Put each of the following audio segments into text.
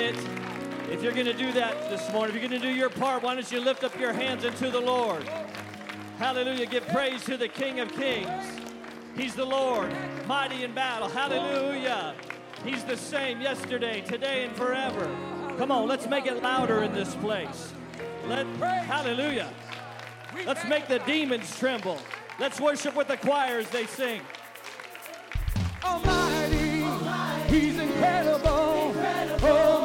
If you're going to do that this morning, if you're going to do your part, why don't you lift up your hands unto the Lord? Hallelujah. Give praise to the King of Kings. He's the Lord, mighty in battle. Hallelujah. He's the same yesterday, today, and forever. Come on, let's make it louder in this place. Let, hallelujah. Let's make the demons tremble. Let's worship with the choir as they sing. Almighty, Almighty. He's incredible. incredible. Oh.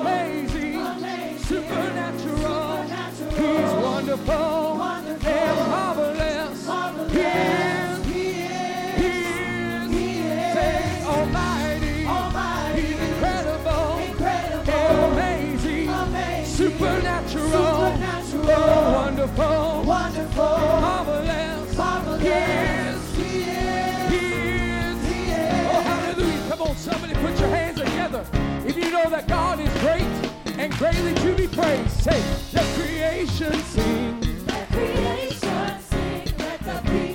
wonderful, marvelous. He is, he is, he is, almighty, incredible, amazing. Supernatural, oh, wonderful, wonderful. Marvelous. he is, he is, he is. Oh, hallelujah. Come on, somebody put your hands together. If you know that God is great, and greatly to be praised. Say, let creation sing. Let creation sing. Let the people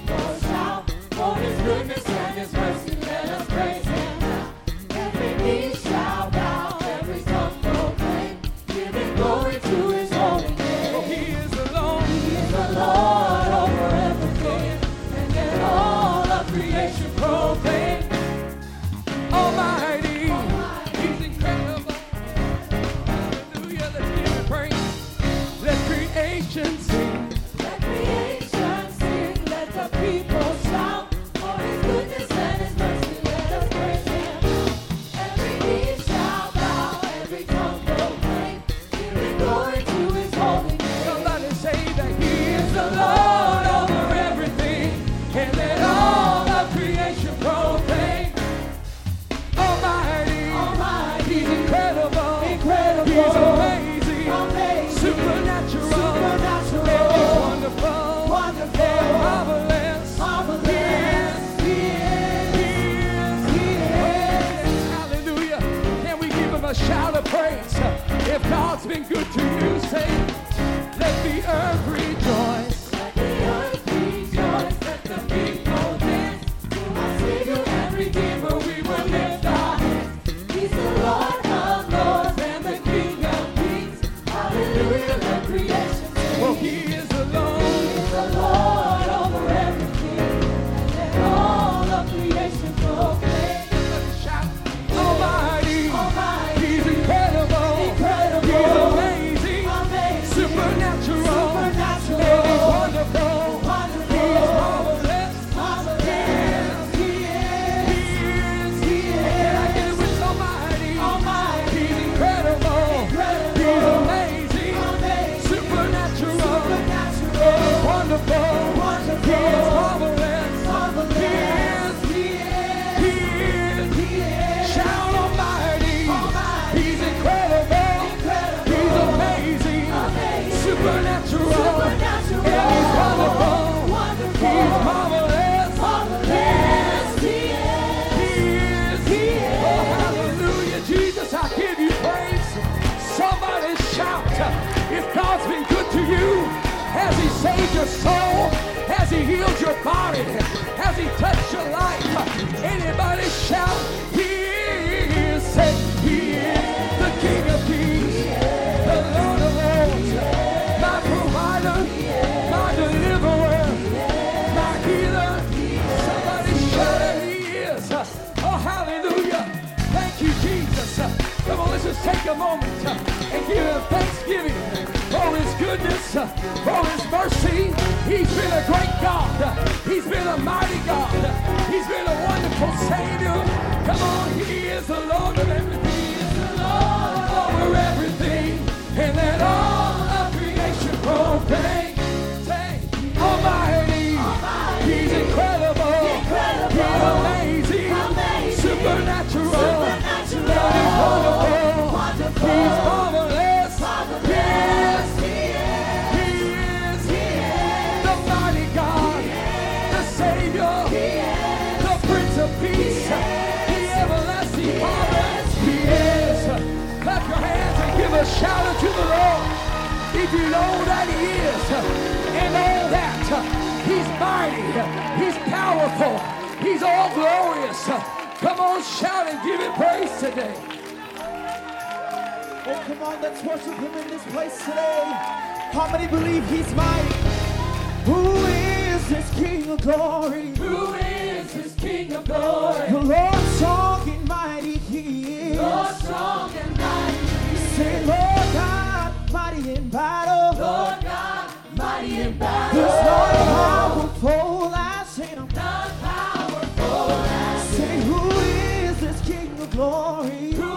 take a moment uh, and give him thanksgiving for his goodness, uh, for his mercy. He's been a great God. He's been a mighty God. give him praise today. Oh, come on, let's worship him in this place today. How many believe he's mine? Who is this King of glory? Who is this King of glory? The Lord strong and mighty he is. Lord strong and mighty. Say, Lord God, mighty in battle. Lord God, mighty in battle. There's no powerful as him. glory.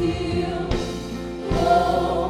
Healed, oh. whole,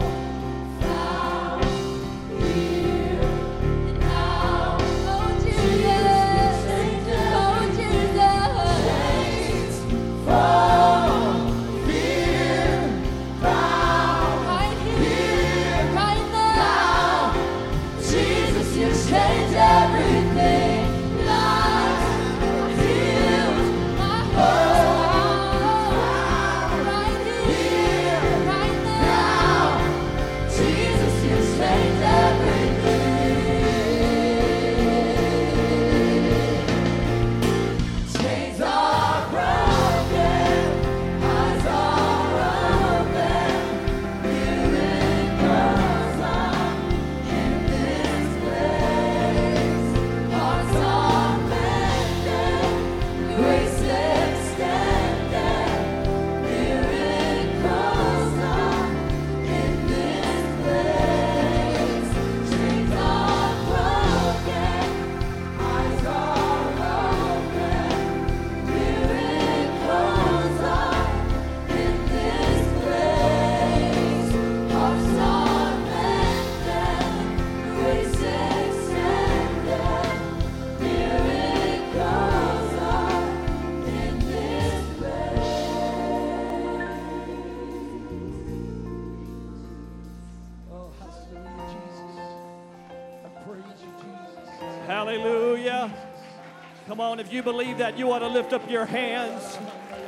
on, if you believe that, you ought to lift up your hands.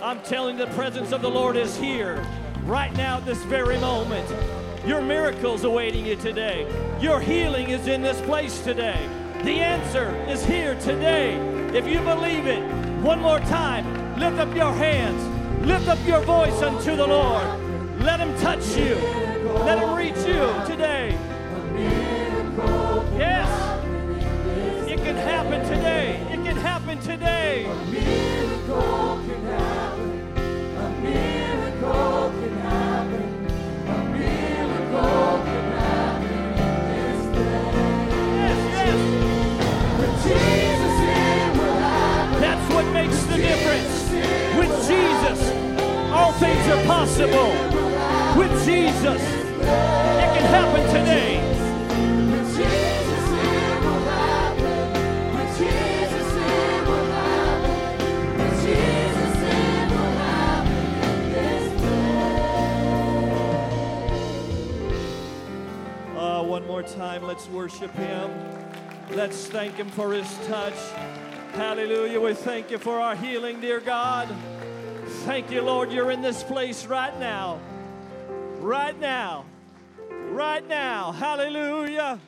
I'm telling you, the presence of the Lord is here right now at this very moment. Your miracle's awaiting you today. Your healing is in this place today. The answer is here today. If you believe it, one more time, lift up your hands. Lift up your voice unto the Lord. Let Him touch you. Let Him reach you today. Yes. It can happen today. Happen today. miracle can happen. A miracle can happen. A miracle can happen in this place. Yes, With Jesus it will happen. That's what makes the difference. With Jesus, all things are possible. With Jesus, it can happen today. More time, let's worship Him. Let's thank Him for His touch. Hallelujah. We thank you for our healing, dear God. Thank you, Lord, you're in this place right now. Right now. Right now. Hallelujah.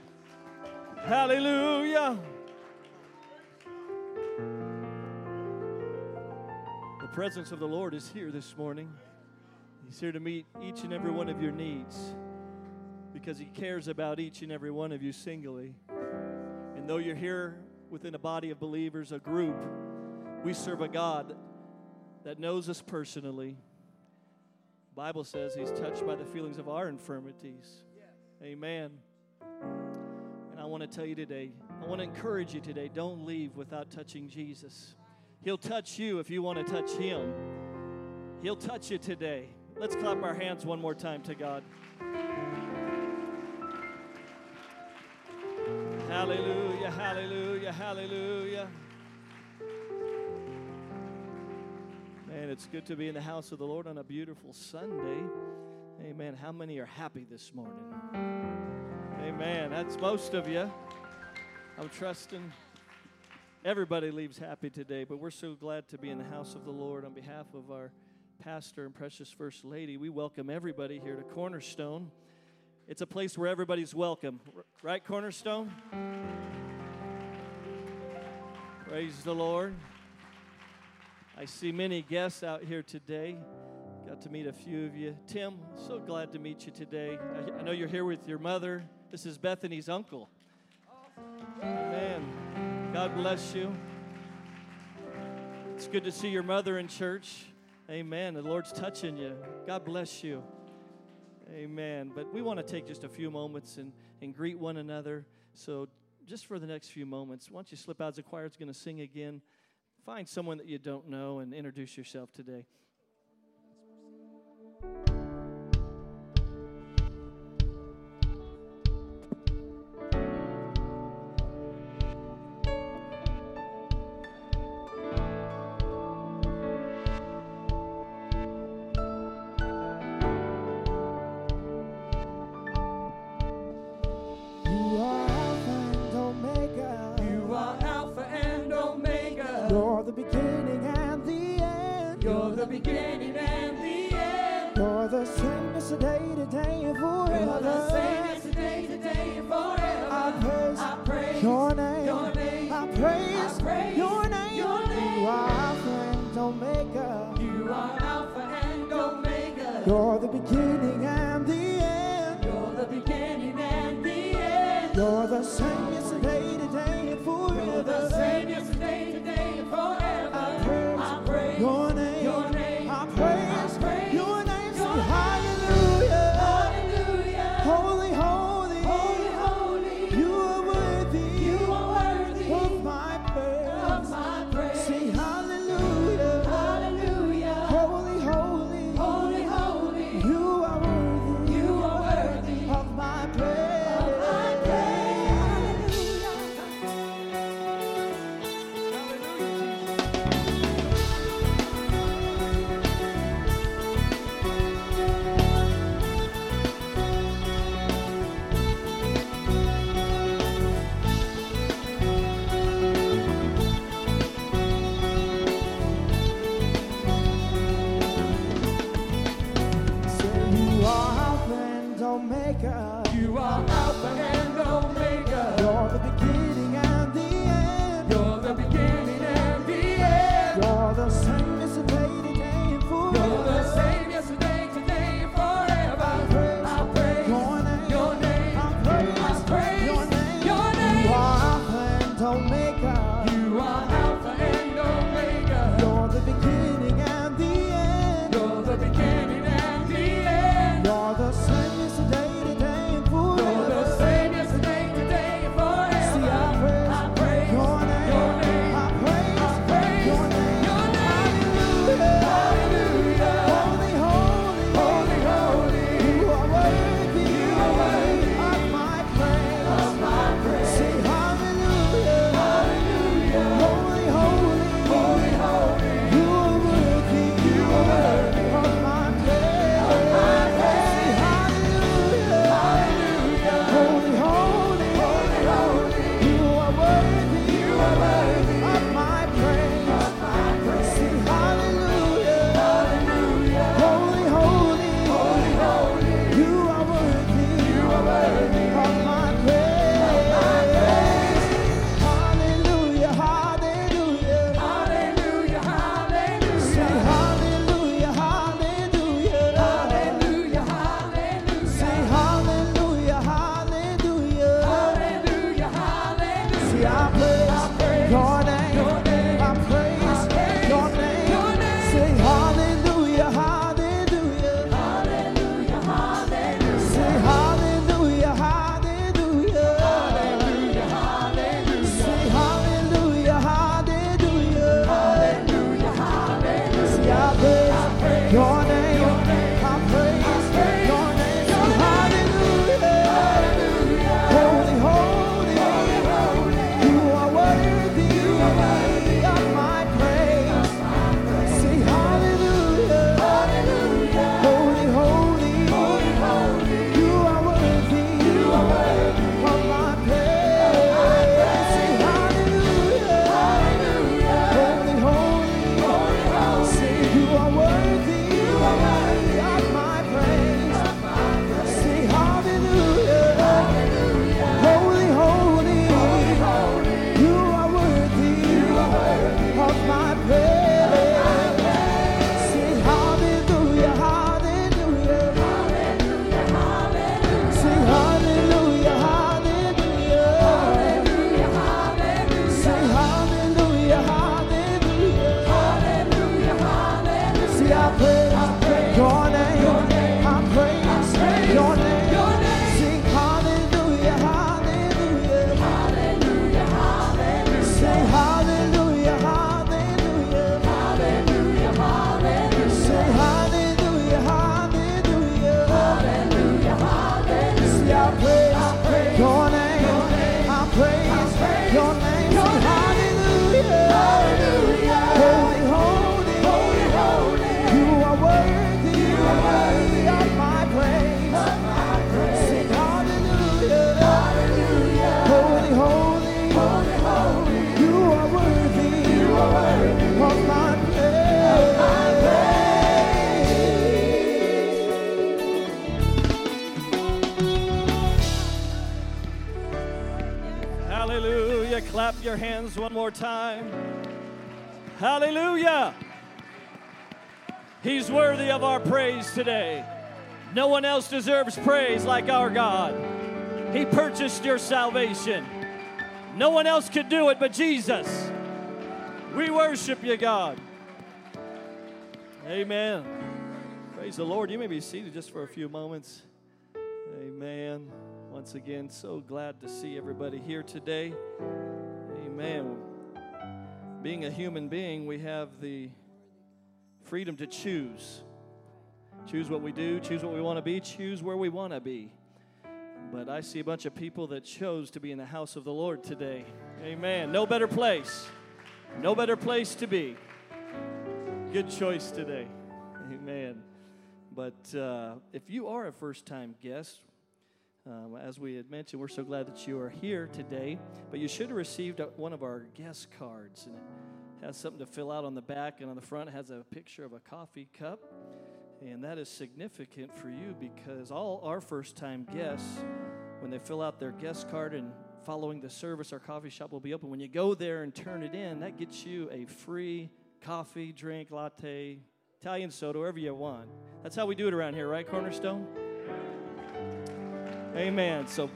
Hallelujah. The presence of the Lord is here this morning. He's here to meet each and every one of your needs because He cares about each and every one of you singly. And though you're here within a body of believers, a group, we serve a God that knows us personally. Bible says He's touched by the feelings of our infirmities. Amen. And I want to tell you today, I want to encourage you today, don't leave without touching Jesus. He'll touch you if you want to touch Him. He'll touch you today. Let's clap our hands one more time to God. Hallelujah, hallelujah, hallelujah. Man, it's good to be in the house of the Lord on a beautiful Sunday. Amen. How many are happy this morning? Amen. That's most of you. I'm trusting everybody leaves happy today, but we're so glad to be in the house of the Lord on behalf of our pastor and precious first lady. We welcome everybody here to Cornerstone. It's a place where everybody's welcome. Right, Cornerstone? Praise the Lord. I see many guests out here today. Got to meet a few of you. Tim, so glad to meet you today. I, I know you're here with your mother. This is Bethany's uncle. Amen. God bless you. It's good to see your mother in church. Amen. The Lord's touching you. God bless you. Amen. But we want to take just a few moments and, and greet one another. So, just for the next few moments, once you slip out of the choir is going to sing again, find someone that you don't know and introduce yourself today. Your hands one more time. Hallelujah. He's worthy of our praise today. No one else deserves praise like our God. He purchased your salvation. No one else could do it but Jesus. We worship you, God. Amen. Praise the Lord. You may be seated just for a few moments. Amen. Once again, so glad to see everybody here today. Amen. Being a human being, we have the freedom to choose. Choose what we do, choose what we want to be, choose where we want to be. But I see a bunch of people that chose to be in the house of the Lord today. Amen. No better place. No better place to be. Good choice today. Amen. But uh, if you are a first time guest, um, as we had mentioned, we're so glad that you are here today. But you should have received one of our guest cards, and it has something to fill out on the back, and on the front has a picture of a coffee cup. And that is significant for you because all our first time guests, when they fill out their guest card and following the service, our coffee shop will be open. When you go there and turn it in, that gets you a free coffee, drink, latte, Italian soda, whatever you want. That's how we do it around here, right, Cornerstone? Amen. So,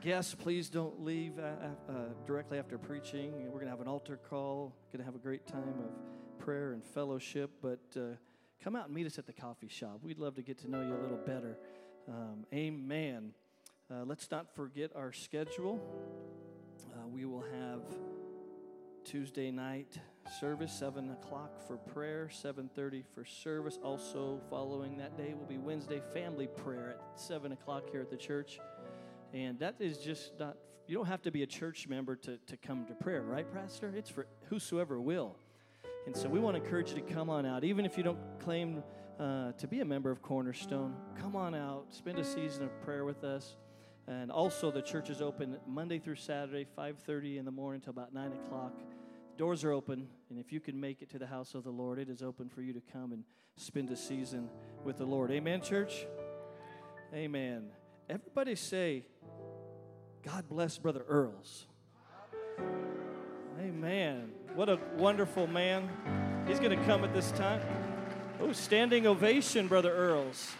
guests, please don't leave uh, uh, directly after preaching. We're going to have an altar call, going to have a great time of prayer and fellowship. But uh, come out and meet us at the coffee shop. We'd love to get to know you a little better. Um, amen. Uh, let's not forget our schedule. Uh, we will have Tuesday night service, seven o'clock for prayer, seven thirty for service. Also, following that day will be Wednesday family prayer at seven o'clock here at the church. And that is just not. You don't have to be a church member to, to come to prayer, right, Pastor? It's for whosoever will. And so we want to encourage you to come on out, even if you don't claim uh, to be a member of Cornerstone. Come on out, spend a season of prayer with us. And also, the church is open Monday through Saturday, 5:30 in the morning till about 9 o'clock. Doors are open, and if you can make it to the house of the Lord, it is open for you to come and spend a season with the Lord. Amen, church. Amen. Everybody say, "God bless Brother Earls." Amen. What a wonderful man. He's going to come at this time. Oh, standing ovation, Brother Earls.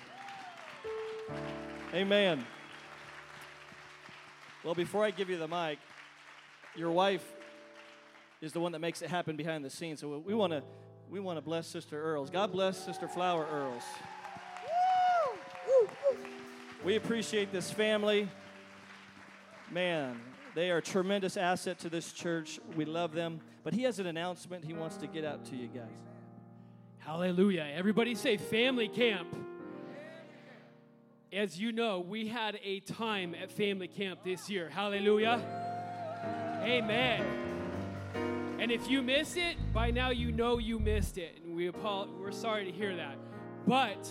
Amen. Well, before I give you the mic, your wife is the one that makes it happen behind the scenes. So we want to we want to bless Sister Earls. God bless Sister Flower Earls. We appreciate this family. Man, they are a tremendous asset to this church. We love them. But he has an announcement he wants to get out to you guys. Hallelujah. Everybody say family camp. As you know, we had a time at family camp this year. Hallelujah. Amen. And if you miss it, by now you know you missed it. And we apo- we're sorry to hear that. But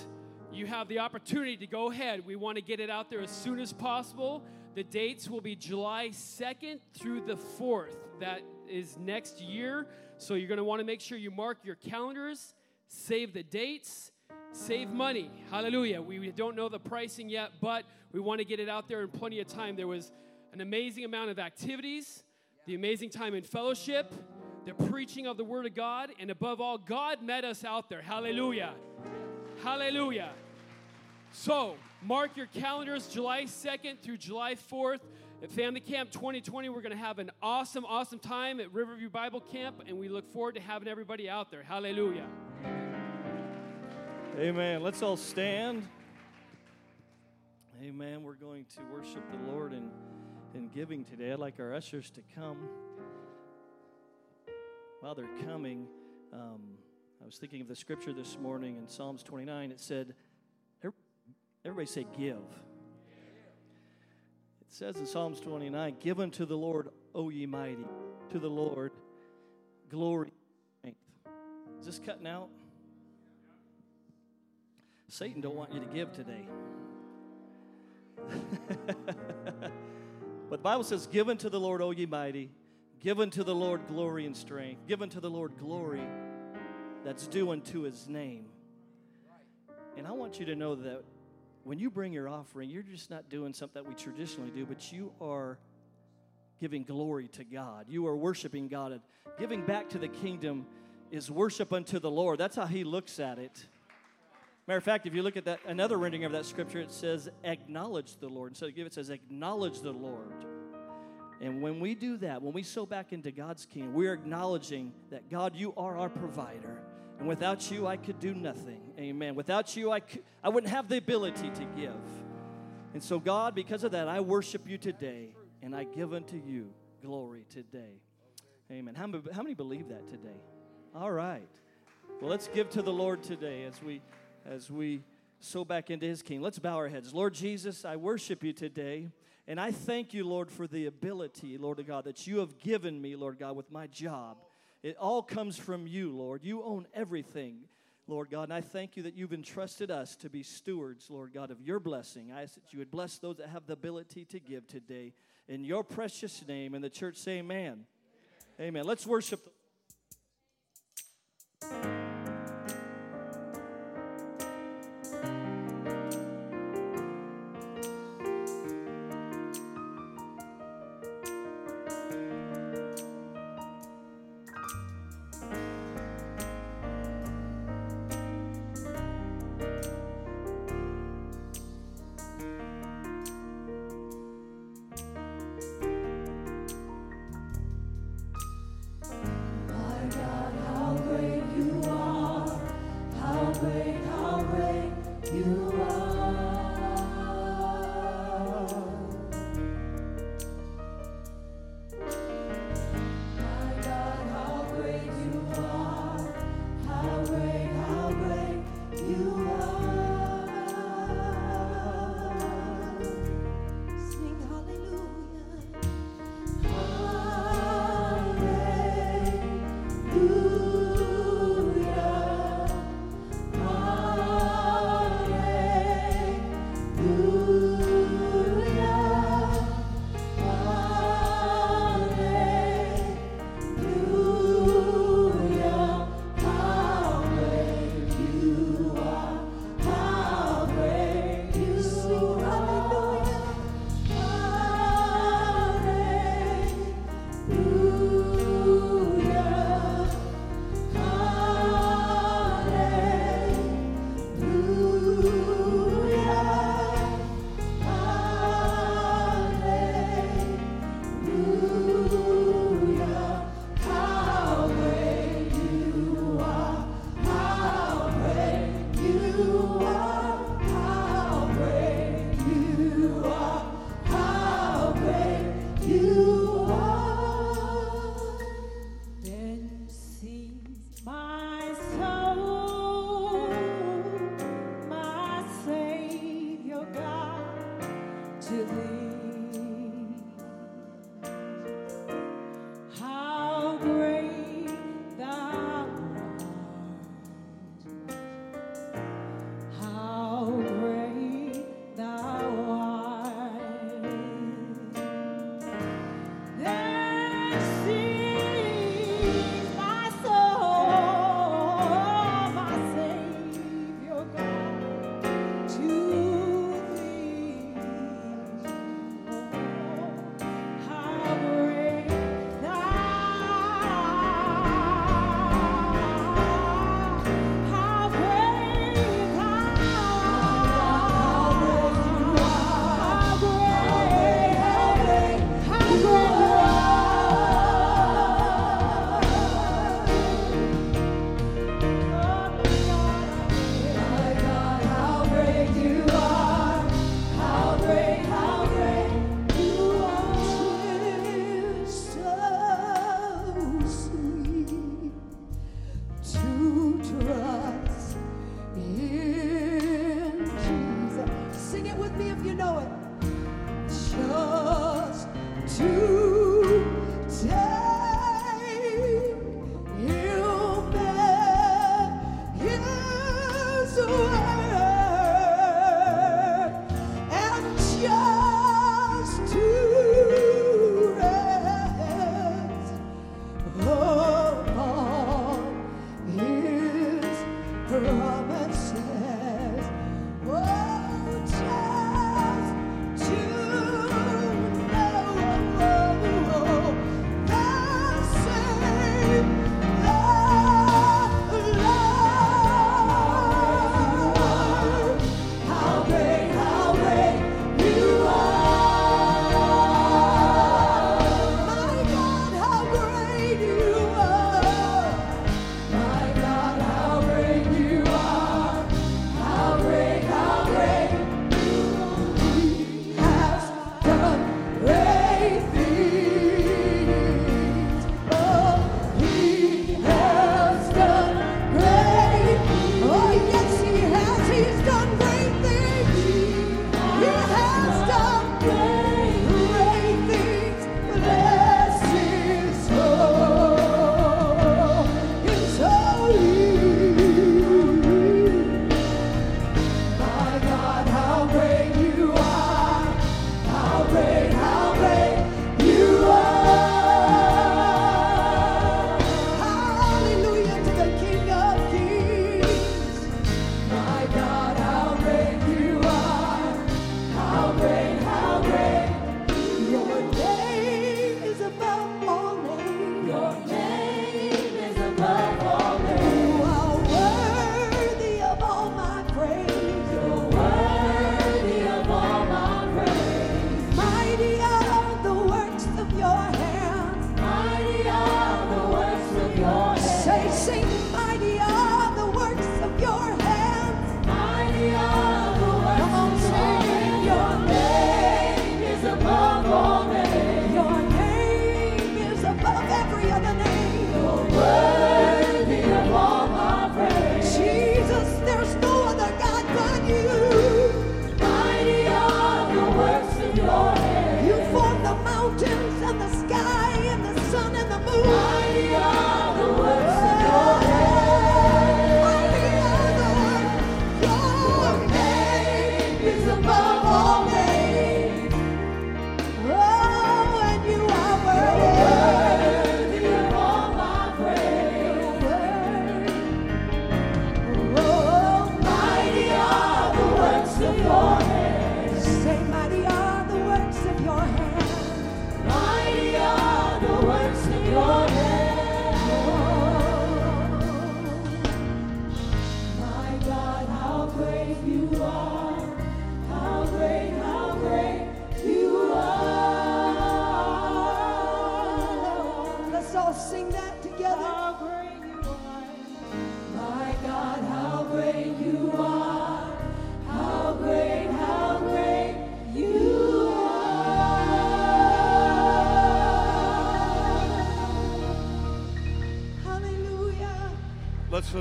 you have the opportunity to go ahead. We want to get it out there as soon as possible. The dates will be July 2nd through the 4th. That is next year. So you're going to want to make sure you mark your calendars, save the dates, save money. Hallelujah. We don't know the pricing yet, but we want to get it out there in plenty of time. There was an amazing amount of activities, the amazing time in fellowship, the preaching of the Word of God, and above all, God met us out there. Hallelujah. Hallelujah. So, mark your calendars July 2nd through July 4th. At Family Camp 2020, we're going to have an awesome, awesome time at Riverview Bible Camp, and we look forward to having everybody out there. Hallelujah. Amen. Let's all stand. Amen. We're going to worship the Lord in, in giving today. I'd like our ushers to come. While they're coming, um, was thinking of the scripture this morning in Psalms 29. It said, everybody say, give. It says in Psalms 29, Give unto the Lord, O ye mighty, to the Lord, glory. Is this cutting out? Satan don't want you to give today. but the Bible says, Give unto the Lord, O ye mighty, give unto the Lord glory and strength, give unto the Lord glory that's due unto his name. And I want you to know that when you bring your offering, you're just not doing something that we traditionally do, but you are giving glory to God. You are worshiping God. And giving back to the kingdom is worship unto the Lord. That's how he looks at it. Matter of fact, if you look at that another rendering of that scripture, it says acknowledge the Lord. Instead of give, it says acknowledge the Lord. And when we do that, when we sow back into God's kingdom, we're acknowledging that God, you are our provider. And without you, I could do nothing. Amen. Without you, I, could, I wouldn't have the ability to give. And so, God, because of that, I worship you today and I give unto you glory today. Amen. How, how many believe that today? All right. Well, let's give to the Lord today as we as we sow back into his kingdom. Let's bow our heads. Lord Jesus, I worship you today. And I thank you, Lord, for the ability, Lord God, that you have given me, Lord God, with my job. It all comes from you, Lord. You own everything, Lord God. And I thank you that you've entrusted us to be stewards, Lord God, of your blessing. I ask that you would bless those that have the ability to give today. In your precious name, and the church say amen. Amen. amen. Let's worship. promises.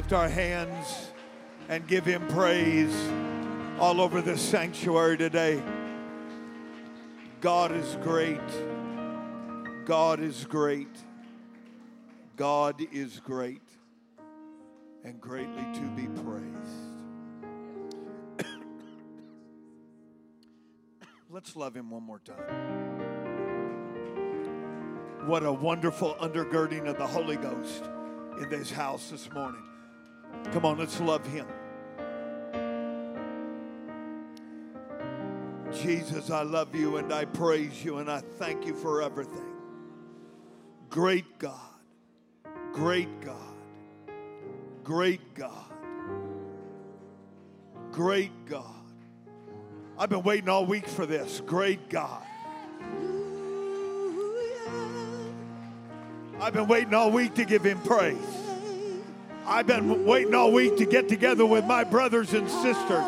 Lift our hands and give him praise all over this sanctuary today. God is great. God is great. God is great and greatly to be praised. Let's love him one more time. What a wonderful undergirding of the Holy Ghost in this house this morning. Come on, let's love him. Jesus, I love you and I praise you and I thank you for everything. Great God, great God, great God, great God. I've been waiting all week for this. Great God. I've been waiting all week to give him praise. I've been waiting all week to get together with my brothers and sisters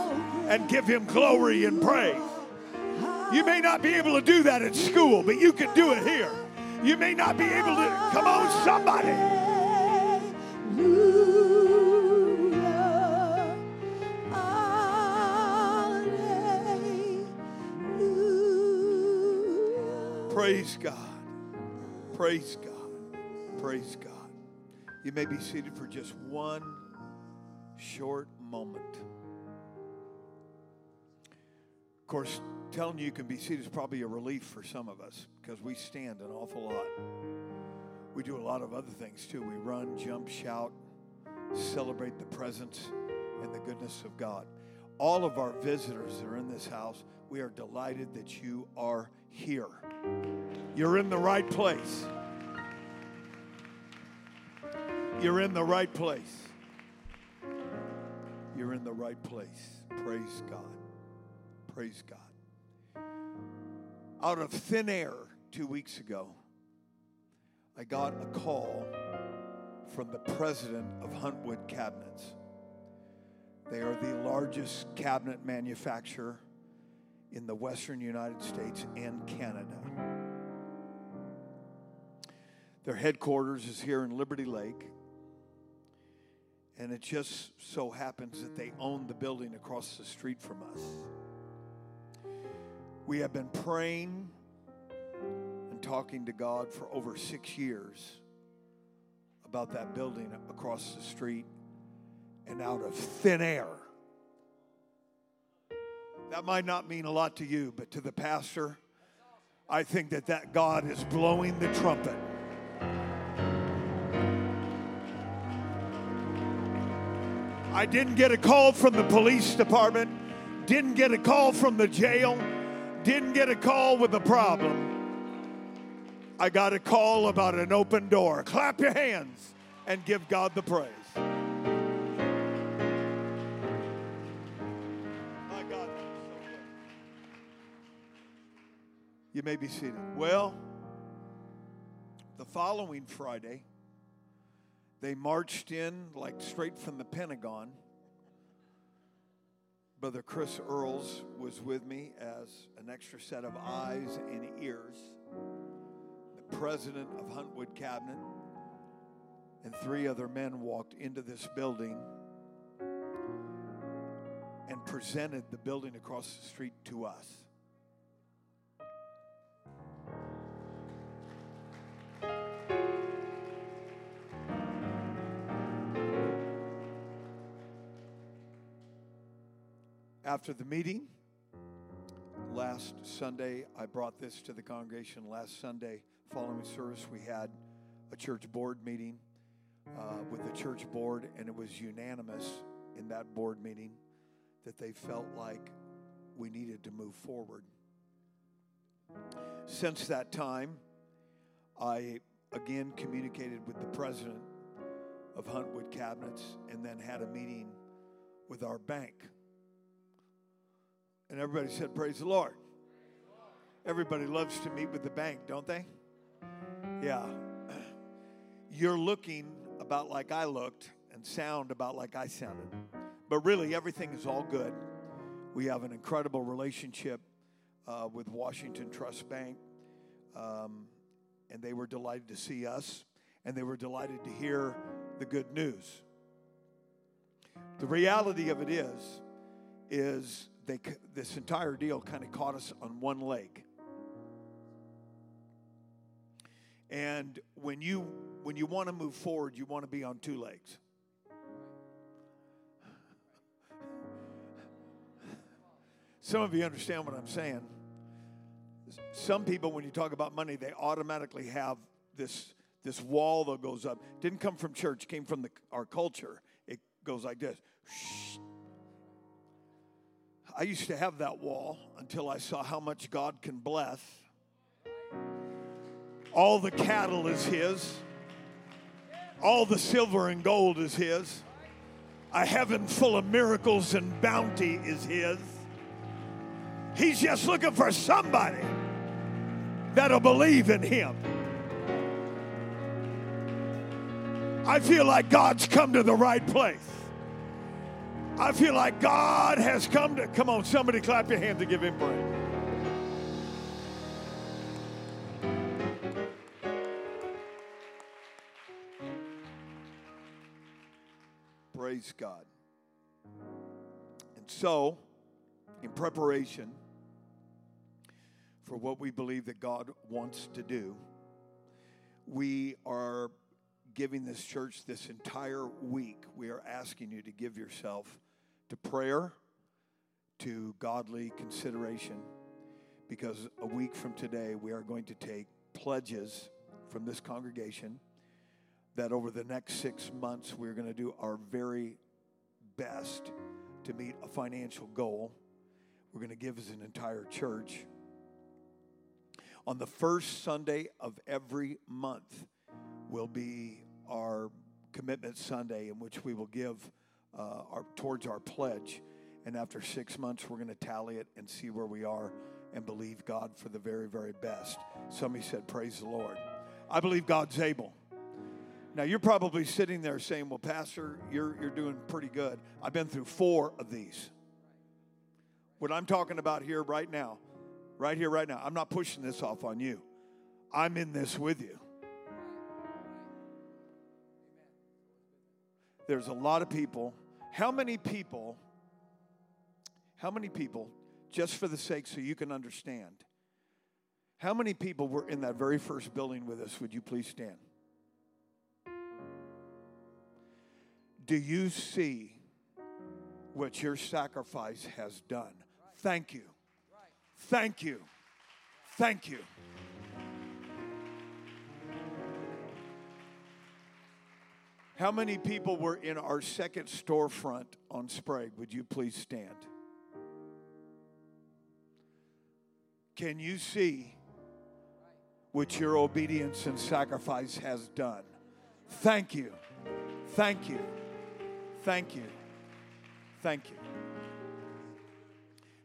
and give him glory and praise. You may not be able to do that at school, but you can do it here. You may not be able to. Come on, somebody. Praise God. Praise God. Praise God. You may be seated for just one short moment. Of course, telling you you can be seated is probably a relief for some of us because we stand an awful lot. We do a lot of other things too. We run, jump, shout, celebrate the presence and the goodness of God. All of our visitors that are in this house, we are delighted that you are here. You're in the right place. You're in the right place. You're in the right place. Praise God. Praise God. Out of thin air two weeks ago, I got a call from the president of Huntwood Cabinets. They are the largest cabinet manufacturer in the western United States and Canada. Their headquarters is here in Liberty Lake. And it just so happens that they own the building across the street from us. We have been praying and talking to God for over six years about that building across the street and out of thin air. That might not mean a lot to you, but to the pastor, I think that that God is blowing the trumpet. I didn't get a call from the police department, didn't get a call from the jail, didn't get a call with a problem. I got a call about an open door. Clap your hands and give God the praise. My God. You may be seated. Well, the following Friday, they marched in like straight from the Pentagon. Brother Chris Earls was with me as an extra set of eyes and ears. The president of Huntwood Cabinet and three other men walked into this building and presented the building across the street to us. After the meeting, last Sunday, I brought this to the congregation. Last Sunday, following service, we had a church board meeting uh, with the church board, and it was unanimous in that board meeting that they felt like we needed to move forward. Since that time, I again communicated with the president of Huntwood Cabinets and then had a meeting with our bank. And everybody said, Praise the Lord. Everybody loves to meet with the bank, don't they? Yeah. You're looking about like I looked and sound about like I sounded. But really, everything is all good. We have an incredible relationship uh, with Washington Trust Bank. Um, and they were delighted to see us, and they were delighted to hear the good news. The reality of it is, is they, this entire deal kind of caught us on one leg. And when you when you want to move forward, you want to be on two legs. Some of you understand what I'm saying. Some people, when you talk about money, they automatically have this this wall that goes up. Didn't come from church, came from the, our culture. It goes like this. Shh. I used to have that wall until I saw how much God can bless. All the cattle is His, all the silver and gold is His, a heaven full of miracles and bounty is His. He's just looking for somebody that'll believe in Him. I feel like God's come to the right place. I feel like God has come to. Come on, somebody clap your hands and give Him praise. Praise God. And so, in preparation for what we believe that God wants to do, we are giving this church this entire week. We are asking you to give yourself to prayer, to godly consideration, because a week from today, we are going to take pledges from this congregation that over the next six months, we're going to do our very best to meet a financial goal. We're going to give as an entire church. On the first Sunday of every month will be our commitment Sunday, in which we will give uh, our, towards our pledge. And after six months, we're going to tally it and see where we are and believe God for the very, very best. Somebody said, Praise the Lord. I believe God's able. Now, you're probably sitting there saying, Well, Pastor, you're, you're doing pretty good. I've been through four of these. What I'm talking about here right now, right here, right now, I'm not pushing this off on you. I'm in this with you. There's a lot of people. How many people, how many people, just for the sake so you can understand, how many people were in that very first building with us? Would you please stand? Do you see what your sacrifice has done? Thank you. Thank you. Thank you. How many people were in our second storefront on Sprague? Would you please stand? Can you see what your obedience and sacrifice has done? Thank you. Thank you. Thank you. Thank you.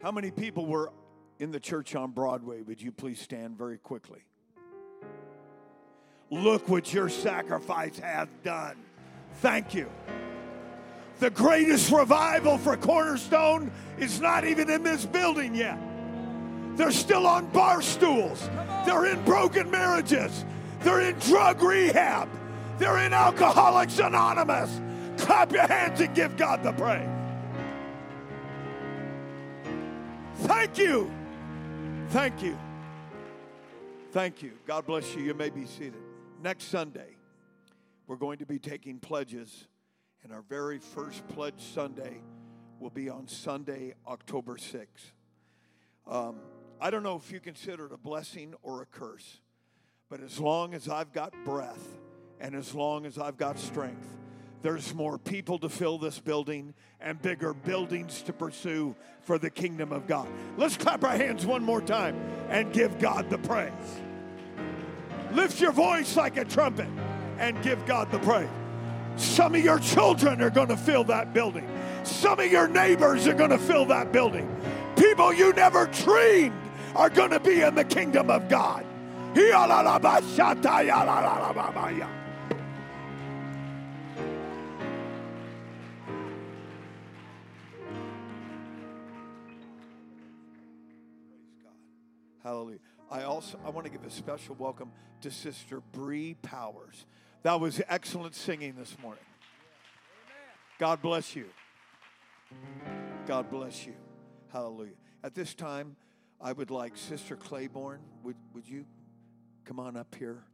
How many people were in the church on Broadway? Would you please stand very quickly? Look what your sacrifice hath done. Thank you. The greatest revival for Cornerstone is not even in this building yet. They're still on bar stools. They're in broken marriages. They're in drug rehab. They're in Alcoholics Anonymous. Clap your hands and give God the praise. Thank you. Thank you. Thank you. God bless you. You may be seated. Next Sunday, we're going to be taking pledges, and our very first pledge Sunday will be on Sunday, October 6th. Um, I don't know if you consider it a blessing or a curse, but as long as I've got breath and as long as I've got strength, there's more people to fill this building and bigger buildings to pursue for the kingdom of God. Let's clap our hands one more time and give God the praise. Lift your voice like a trumpet and give God the praise. Some of your children are going to fill that building. Some of your neighbors are going to fill that building. People you never dreamed are going to be in the kingdom of God. Hallelujah. I also I want to give a special welcome to Sister Bree Powers. That was excellent singing this morning. God bless you. God bless you. Hallelujah. At this time, I would like Sister Claiborne. Would, would you come on up here?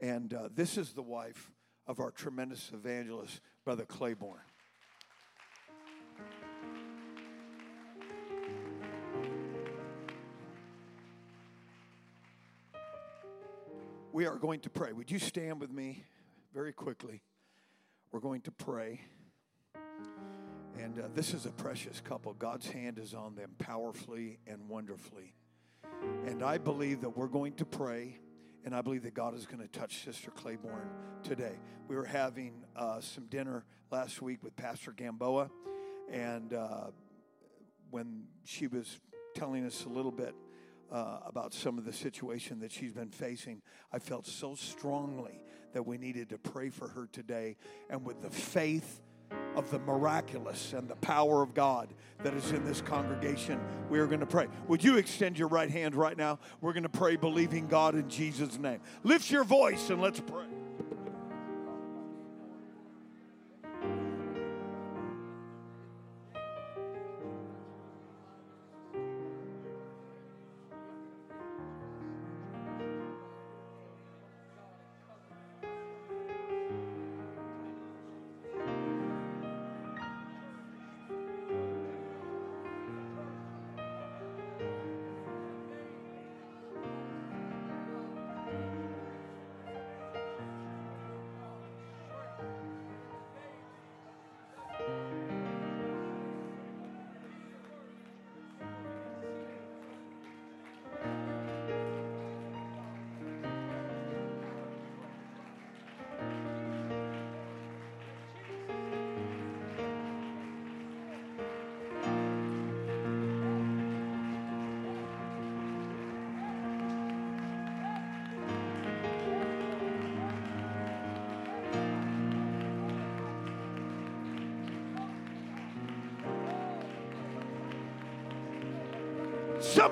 And uh, this is the wife of our tremendous evangelist, Brother Claiborne. We are going to pray. Would you stand with me very quickly? We're going to pray. And uh, this is a precious couple. God's hand is on them powerfully and wonderfully. And I believe that we're going to pray, and I believe that God is going to touch Sister Claiborne today. We were having uh, some dinner last week with Pastor Gamboa, and uh, when she was telling us a little bit uh, about some of the situation that she's been facing, I felt so strongly that we needed to pray for her today. And with the faith of the miraculous and the power of God that is in this congregation, we are going to pray. Would you extend your right hand right now? We're going to pray believing God in Jesus' name. Lift your voice and let's pray.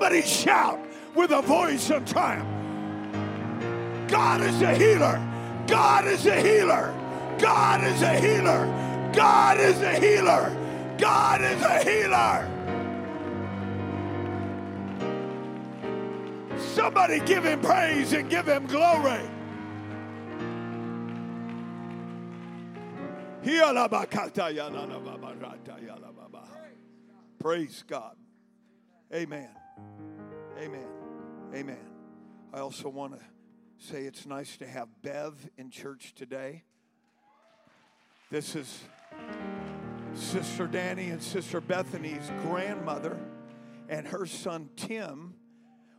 Somebody shout with a voice of triumph. God is a healer. God is a healer. God is a healer. God is a healer. God is a healer. Somebody give him praise and give him glory. Praise God. Amen. Amen. Amen. I also want to say it's nice to have Bev in church today. This is Sister Danny and Sister Bethany's grandmother, and her son Tim,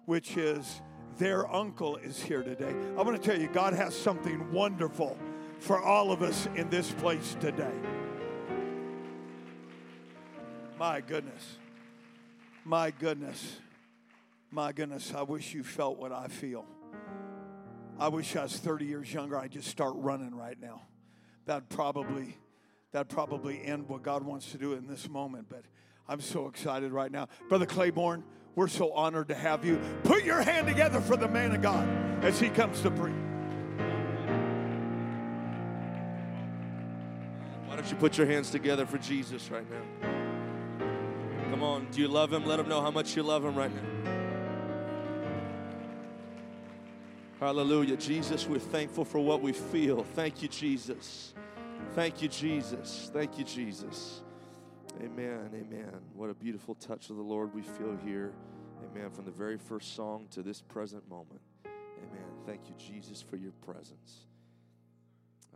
which is their uncle, is here today. I want to tell you, God has something wonderful for all of us in this place today. My goodness. My goodness. My goodness. I wish you felt what I feel. I wish I was 30 years younger. I'd just start running right now. That'd probably that'd probably end what God wants to do in this moment. But I'm so excited right now. Brother Claiborne, we're so honored to have you. Put your hand together for the man of God as he comes to preach. Why don't you put your hands together for Jesus right now? Come on, do you love him? Let him know how much you love him right now. Hallelujah. Jesus, we're thankful for what we feel. Thank you, Jesus. Thank you, Jesus. Thank you, Jesus. Amen. Amen. What a beautiful touch of the Lord we feel here. Amen. From the very first song to this present moment. Amen. Thank you, Jesus, for your presence.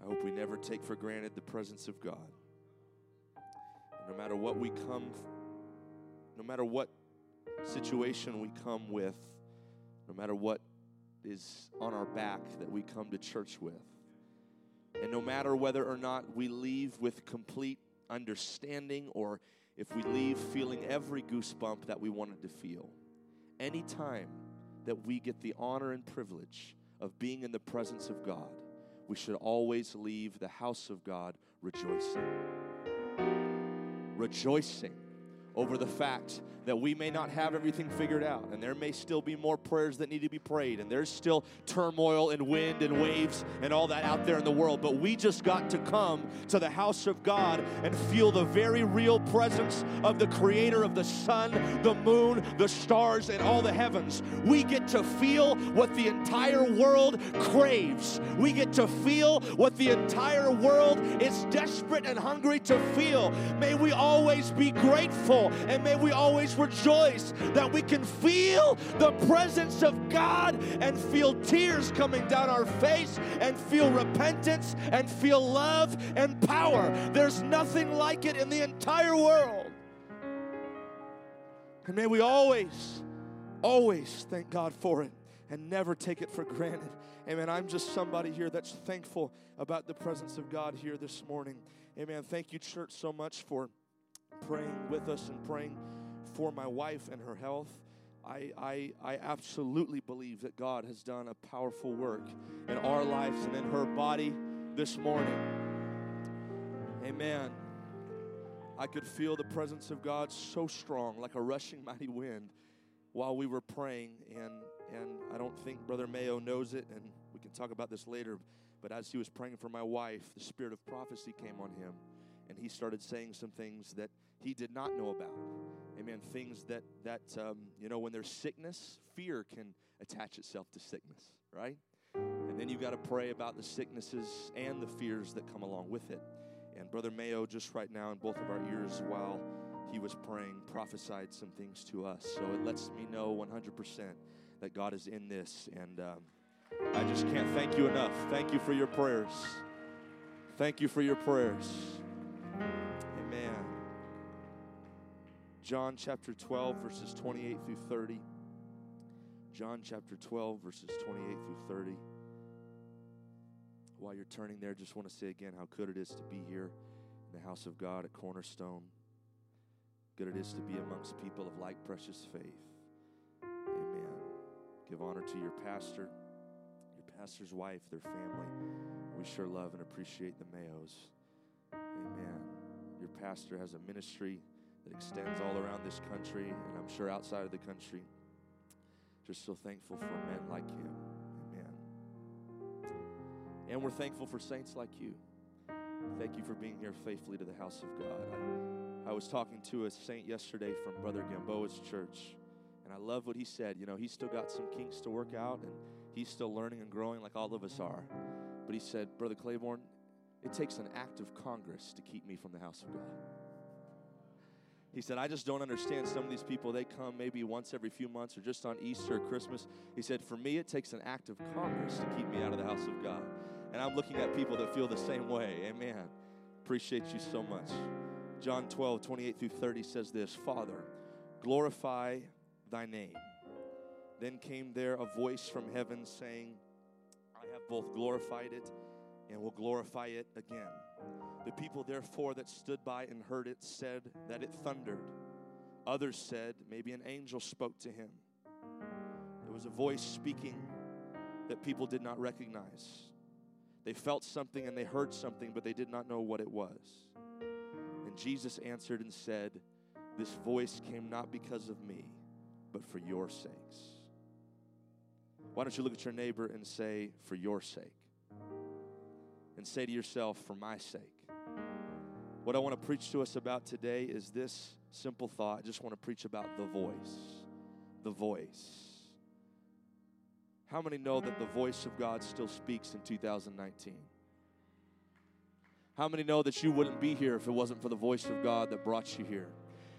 I hope we never take for granted the presence of God. no matter what we come, no matter what situation we come with, no matter what is on our back that we come to church with. And no matter whether or not we leave with complete understanding or if we leave feeling every goosebump that we wanted to feel, anytime that we get the honor and privilege of being in the presence of God, we should always leave the house of God rejoicing. Rejoicing over the fact that we may not have everything figured out, and there may still be more prayers that need to be prayed, and there's still turmoil and wind and waves and all that out there in the world. But we just got to come to the house of God and feel the very real presence of the Creator of the sun, the moon, the stars, and all the heavens. We get to feel what the entire world craves. We get to feel what the entire world is desperate and hungry to feel. May we always be grateful and may we always rejoice that we can feel the presence of God and feel tears coming down our face and feel repentance and feel love and power. There's nothing like it in the entire world. And may we always, always thank God for it and never take it for granted. Amen. I'm just somebody here that's thankful about the presence of God here this morning. Amen. Thank you, church, so much for praying with us and praying for my wife and her health. I, I, I absolutely believe that God has done a powerful work in our lives and in her body this morning. Amen. I could feel the presence of God so strong, like a rushing mighty wind, while we were praying. And, and I don't think Brother Mayo knows it, and we can talk about this later. But as he was praying for my wife, the spirit of prophecy came on him, and he started saying some things that he did not know about. Amen. Things that that um, you know, when there's sickness, fear can attach itself to sickness, right? And then you've got to pray about the sicknesses and the fears that come along with it. And Brother Mayo, just right now in both of our ears, while he was praying, prophesied some things to us. So it lets me know 100% that God is in this. And um, I just can't thank you enough. Thank you for your prayers. Thank you for your prayers. John chapter 12, verses 28 through 30. John chapter 12, verses 28 through 30. While you're turning there, just want to say again how good it is to be here in the house of God at Cornerstone. Good it is to be amongst people of like precious faith. Amen. Give honor to your pastor, your pastor's wife, their family. We sure love and appreciate the Mayos. Amen. Your pastor has a ministry that extends all around this country and I'm sure outside of the country. Just so thankful for men like him. Amen. And we're thankful for saints like you. Thank you for being here faithfully to the house of God. I, I was talking to a saint yesterday from Brother Gamboa's church, and I love what he said. You know, he's still got some kinks to work out, and he's still learning and growing like all of us are. But he said, Brother Claiborne, it takes an act of Congress to keep me from the house of God. He said, I just don't understand some of these people. They come maybe once every few months or just on Easter or Christmas. He said, For me, it takes an act of Congress to keep me out of the house of God. And I'm looking at people that feel the same way. Amen. Appreciate you so much. John 12, 28 through 30 says this Father, glorify thy name. Then came there a voice from heaven saying, I have both glorified it and will glorify it again. The people, therefore, that stood by and heard it said that it thundered. Others said, maybe an angel spoke to him. There was a voice speaking that people did not recognize. They felt something and they heard something, but they did not know what it was. And Jesus answered and said, This voice came not because of me, but for your sakes. Why don't you look at your neighbor and say, For your sake? And say to yourself, For my sake. What I want to preach to us about today is this simple thought. I just want to preach about the voice. The voice. How many know that the voice of God still speaks in 2019? How many know that you wouldn't be here if it wasn't for the voice of God that brought you here?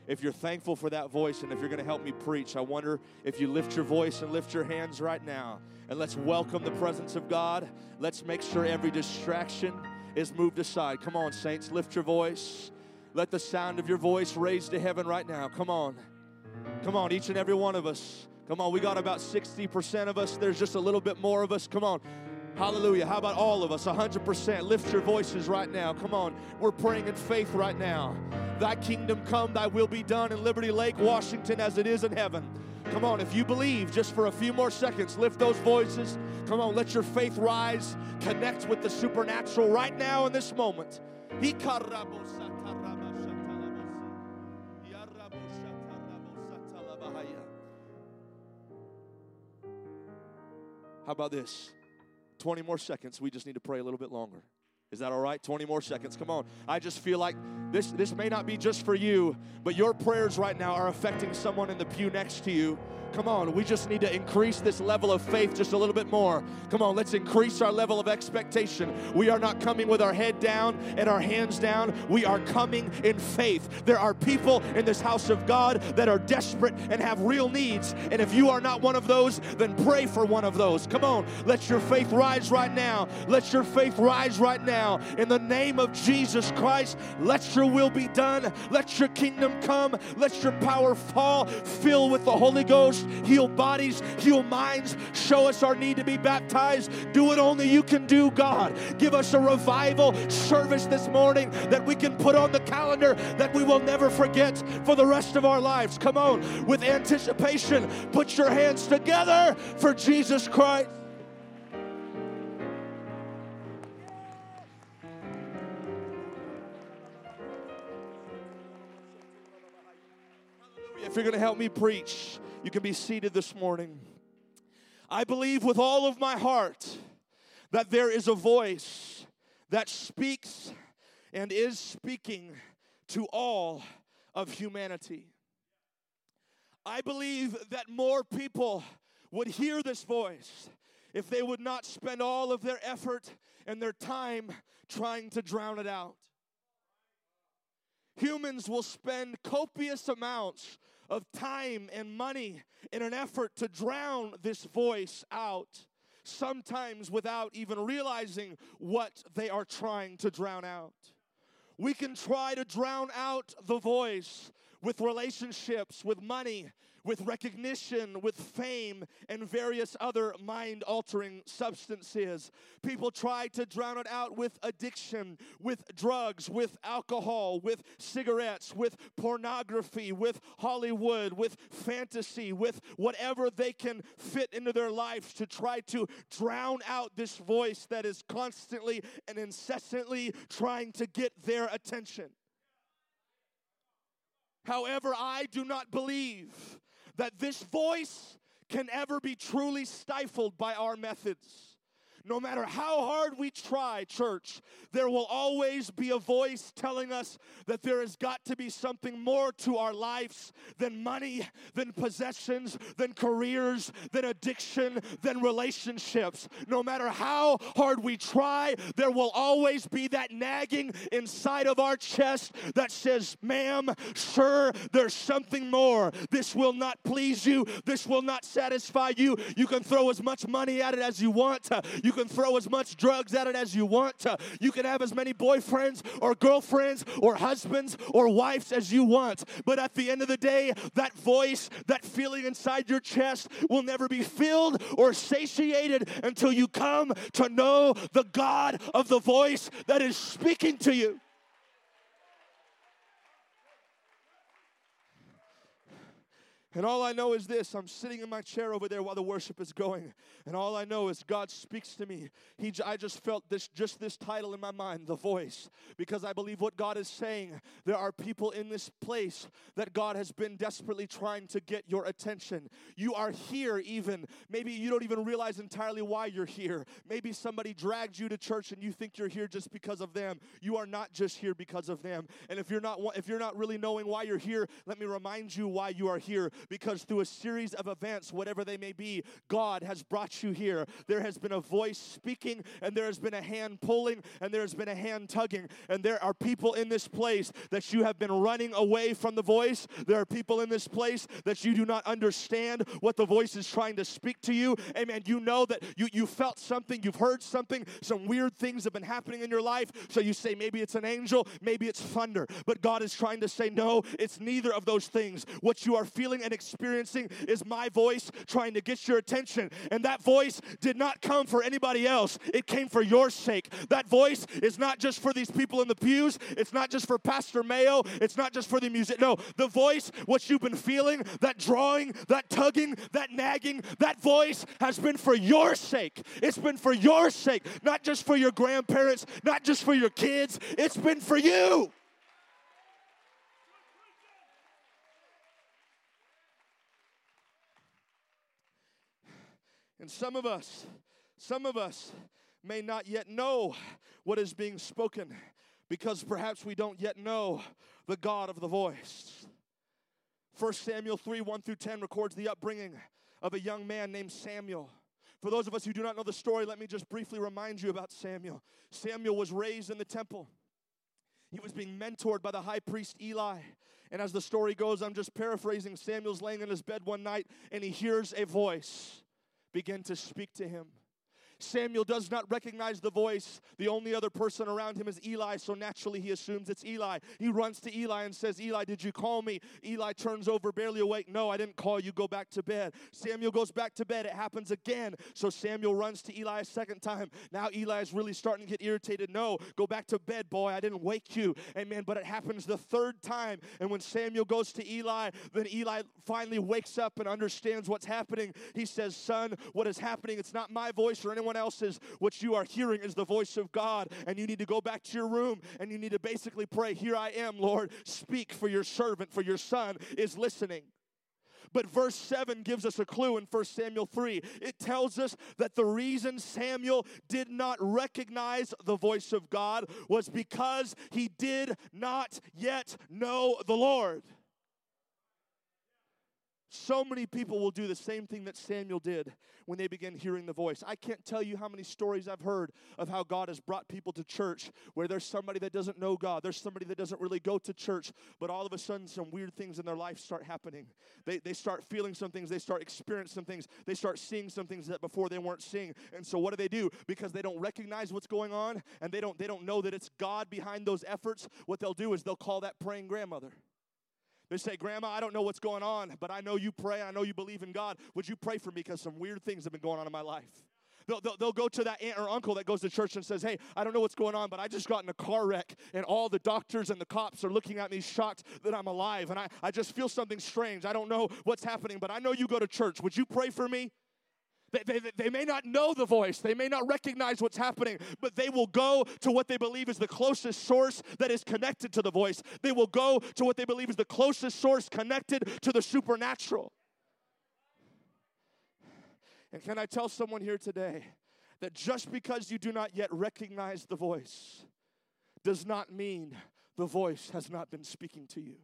If you're thankful for that voice and if you're going to help me preach, I wonder if you lift your voice and lift your hands right now and let's welcome the presence of God. Let's make sure every distraction is moved aside. Come on, saints, lift your voice. Let the sound of your voice raise to heaven right now. Come on. Come on, each and every one of us. Come on, we got about 60% of us. There's just a little bit more of us. Come on. Hallelujah. How about all of us? 100%. Lift your voices right now. Come on. We're praying in faith right now. Thy kingdom come, thy will be done in Liberty Lake, Washington, as it is in heaven. Come on, if you believe, just for a few more seconds, lift those voices. Come on, let your faith rise. Connect with the supernatural right now in this moment. How about this? 20 more seconds. We just need to pray a little bit longer. Is that all right? 20 more seconds. Come on. I just feel like this this may not be just for you, but your prayers right now are affecting someone in the pew next to you. Come on, we just need to increase this level of faith just a little bit more. Come on, let's increase our level of expectation. We are not coming with our head down and our hands down. We are coming in faith. There are people in this house of God that are desperate and have real needs. And if you are not one of those, then pray for one of those. Come on, let your faith rise right now. Let your faith rise right now. In the name of Jesus Christ, let your will be done. Let your kingdom come. Let your power fall. Fill with the Holy Ghost heal bodies, heal minds, show us our need to be baptized. Do what only you can do, God. Give us a revival service this morning that we can put on the calendar that we will never forget for the rest of our lives. Come on, with anticipation, put your hands together for Jesus Christ. If you're going to help me preach, you can be seated this morning. I believe with all of my heart that there is a voice that speaks and is speaking to all of humanity. I believe that more people would hear this voice if they would not spend all of their effort and their time trying to drown it out. Humans will spend copious amounts of time and money in an effort to drown this voice out, sometimes without even realizing what they are trying to drown out. We can try to drown out the voice with relationships, with money, with recognition, with fame, and various other mind altering substances. People try to drown it out with addiction, with drugs, with alcohol, with cigarettes, with pornography, with Hollywood, with fantasy, with whatever they can fit into their lives to try to drown out this voice that is constantly and incessantly trying to get their attention. However, I do not believe that this voice can ever be truly stifled by our methods. No matter how hard we try, church, there will always be a voice telling us that there has got to be something more to our lives than money, than possessions, than careers, than addiction, than relationships. No matter how hard we try, there will always be that nagging inside of our chest that says, Ma'am, sir, there's something more. This will not please you. This will not satisfy you. You can throw as much money at it as you want. You can throw as much drugs at it as you want. You can have as many boyfriends or girlfriends or husbands or wives as you want. But at the end of the day, that voice, that feeling inside your chest will never be filled or satiated until you come to know the God of the voice that is speaking to you. And all I know is this I'm sitting in my chair over there while the worship is going. And all I know is God speaks to me. He, I just felt this, just this title in my mind, The Voice, because I believe what God is saying. There are people in this place that God has been desperately trying to get your attention. You are here, even. Maybe you don't even realize entirely why you're here. Maybe somebody dragged you to church and you think you're here just because of them. You are not just here because of them. And if you're not, if you're not really knowing why you're here, let me remind you why you are here because through a series of events, whatever they may be, God has brought you here. There has been a voice speaking, and there has been a hand pulling, and there has been a hand tugging. And there are people in this place that you have been running away from the voice. There are people in this place that you do not understand what the voice is trying to speak to you. Amen. You know that you, you felt something, you've heard something, some weird things have been happening in your life. So you say, maybe it's an angel, maybe it's thunder. But God is trying to say, no, it's neither of those things. What you are feeling and experiencing is my voice trying to get your attention. And that voice did not come for anybody else, it came for your sake. That voice is not just for these people in the pews, it's not just for Pastor Mayo, it's not just for the music. No, the voice, what you've been feeling, that drawing, that tugging, that nagging, that voice has been for your sake. It's been for your sake, not just for your grandparents, not just for your kids, it's been for you. And some of us, some of us may not yet know what is being spoken because perhaps we don't yet know the God of the voice. 1 Samuel 3 1 through 10 records the upbringing of a young man named Samuel. For those of us who do not know the story, let me just briefly remind you about Samuel. Samuel was raised in the temple. He was being mentored by the high priest Eli. And as the story goes, I'm just paraphrasing. Samuel's laying in his bed one night and he hears a voice begin to speak to him. Samuel does not recognize the voice. The only other person around him is Eli, so naturally he assumes it's Eli. He runs to Eli and says, Eli, did you call me? Eli turns over, barely awake. No, I didn't call you. Go back to bed. Samuel goes back to bed. It happens again. So Samuel runs to Eli a second time. Now Eli is really starting to get irritated. No, go back to bed, boy. I didn't wake you. Amen. But it happens the third time. And when Samuel goes to Eli, then Eli finally wakes up and understands what's happening. He says, Son, what is happening? It's not my voice or anyone else's. What you are hearing is the voice of God. And you need to go back to your room and you need to basically pray, Here I am, Lord. Speak for your servant, for your son is listening. But verse 7 gives us a clue in 1 Samuel 3. It tells us that the reason Samuel did not recognize the voice of God was because he did not yet know the Lord. So many people will do the same thing that Samuel did when they begin hearing the voice. I can't tell you how many stories I've heard of how God has brought people to church where there's somebody that doesn't know God, there's somebody that doesn't really go to church, but all of a sudden some weird things in their life start happening. They, they start feeling some things, they start experiencing some things, they start seeing some things that before they weren't seeing. And so what do they do? Because they don't recognize what's going on and they don't they don't know that it's God behind those efforts, what they'll do is they'll call that praying grandmother. They say, Grandma, I don't know what's going on, but I know you pray. I know you believe in God. Would you pray for me? Because some weird things have been going on in my life. They'll, they'll, they'll, go to that aunt or uncle that goes to church and says, Hey, I don't know what's going on, but I just got in a car wreck, and all the doctors and the cops are looking at me shocked that I'm alive. And I, I just feel something strange. I don't know what's happening, but I know you go to church. Would you pray for me? They, they, they may not know the voice, they may not recognize what's happening, but they will go to what they believe is the closest source that is connected to the voice. They will go to what they believe is the closest source connected to the supernatural. And can I tell someone here today that just because you do not yet recognize the voice does not mean the voice has not been speaking to you?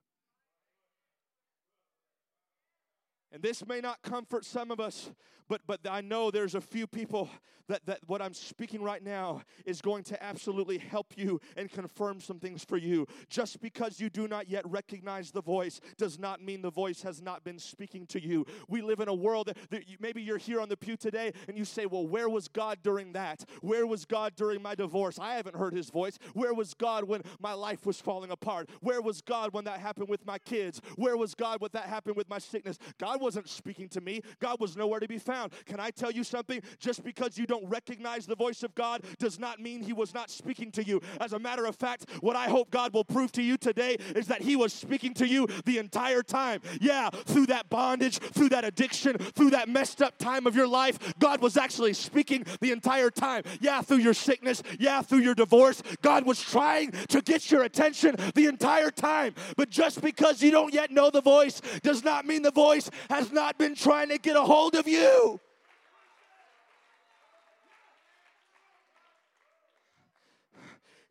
And this may not comfort some of us, but but I know there's a few people that, that what I'm speaking right now is going to absolutely help you and confirm some things for you. Just because you do not yet recognize the voice does not mean the voice has not been speaking to you. We live in a world that, that you, maybe you're here on the pew today and you say, Well, where was God during that? Where was God during my divorce? I haven't heard his voice. Where was God when my life was falling apart? Where was God when that happened with my kids? Where was God when that happened with my sickness? God wasn't speaking to me, God was nowhere to be found. Can I tell you something? Just because you don't recognize the voice of God does not mean He was not speaking to you. As a matter of fact, what I hope God will prove to you today is that He was speaking to you the entire time. Yeah, through that bondage, through that addiction, through that messed up time of your life, God was actually speaking the entire time. Yeah, through your sickness, yeah, through your divorce, God was trying to get your attention the entire time. But just because you don't yet know the voice does not mean the voice has not been trying to get a hold of you.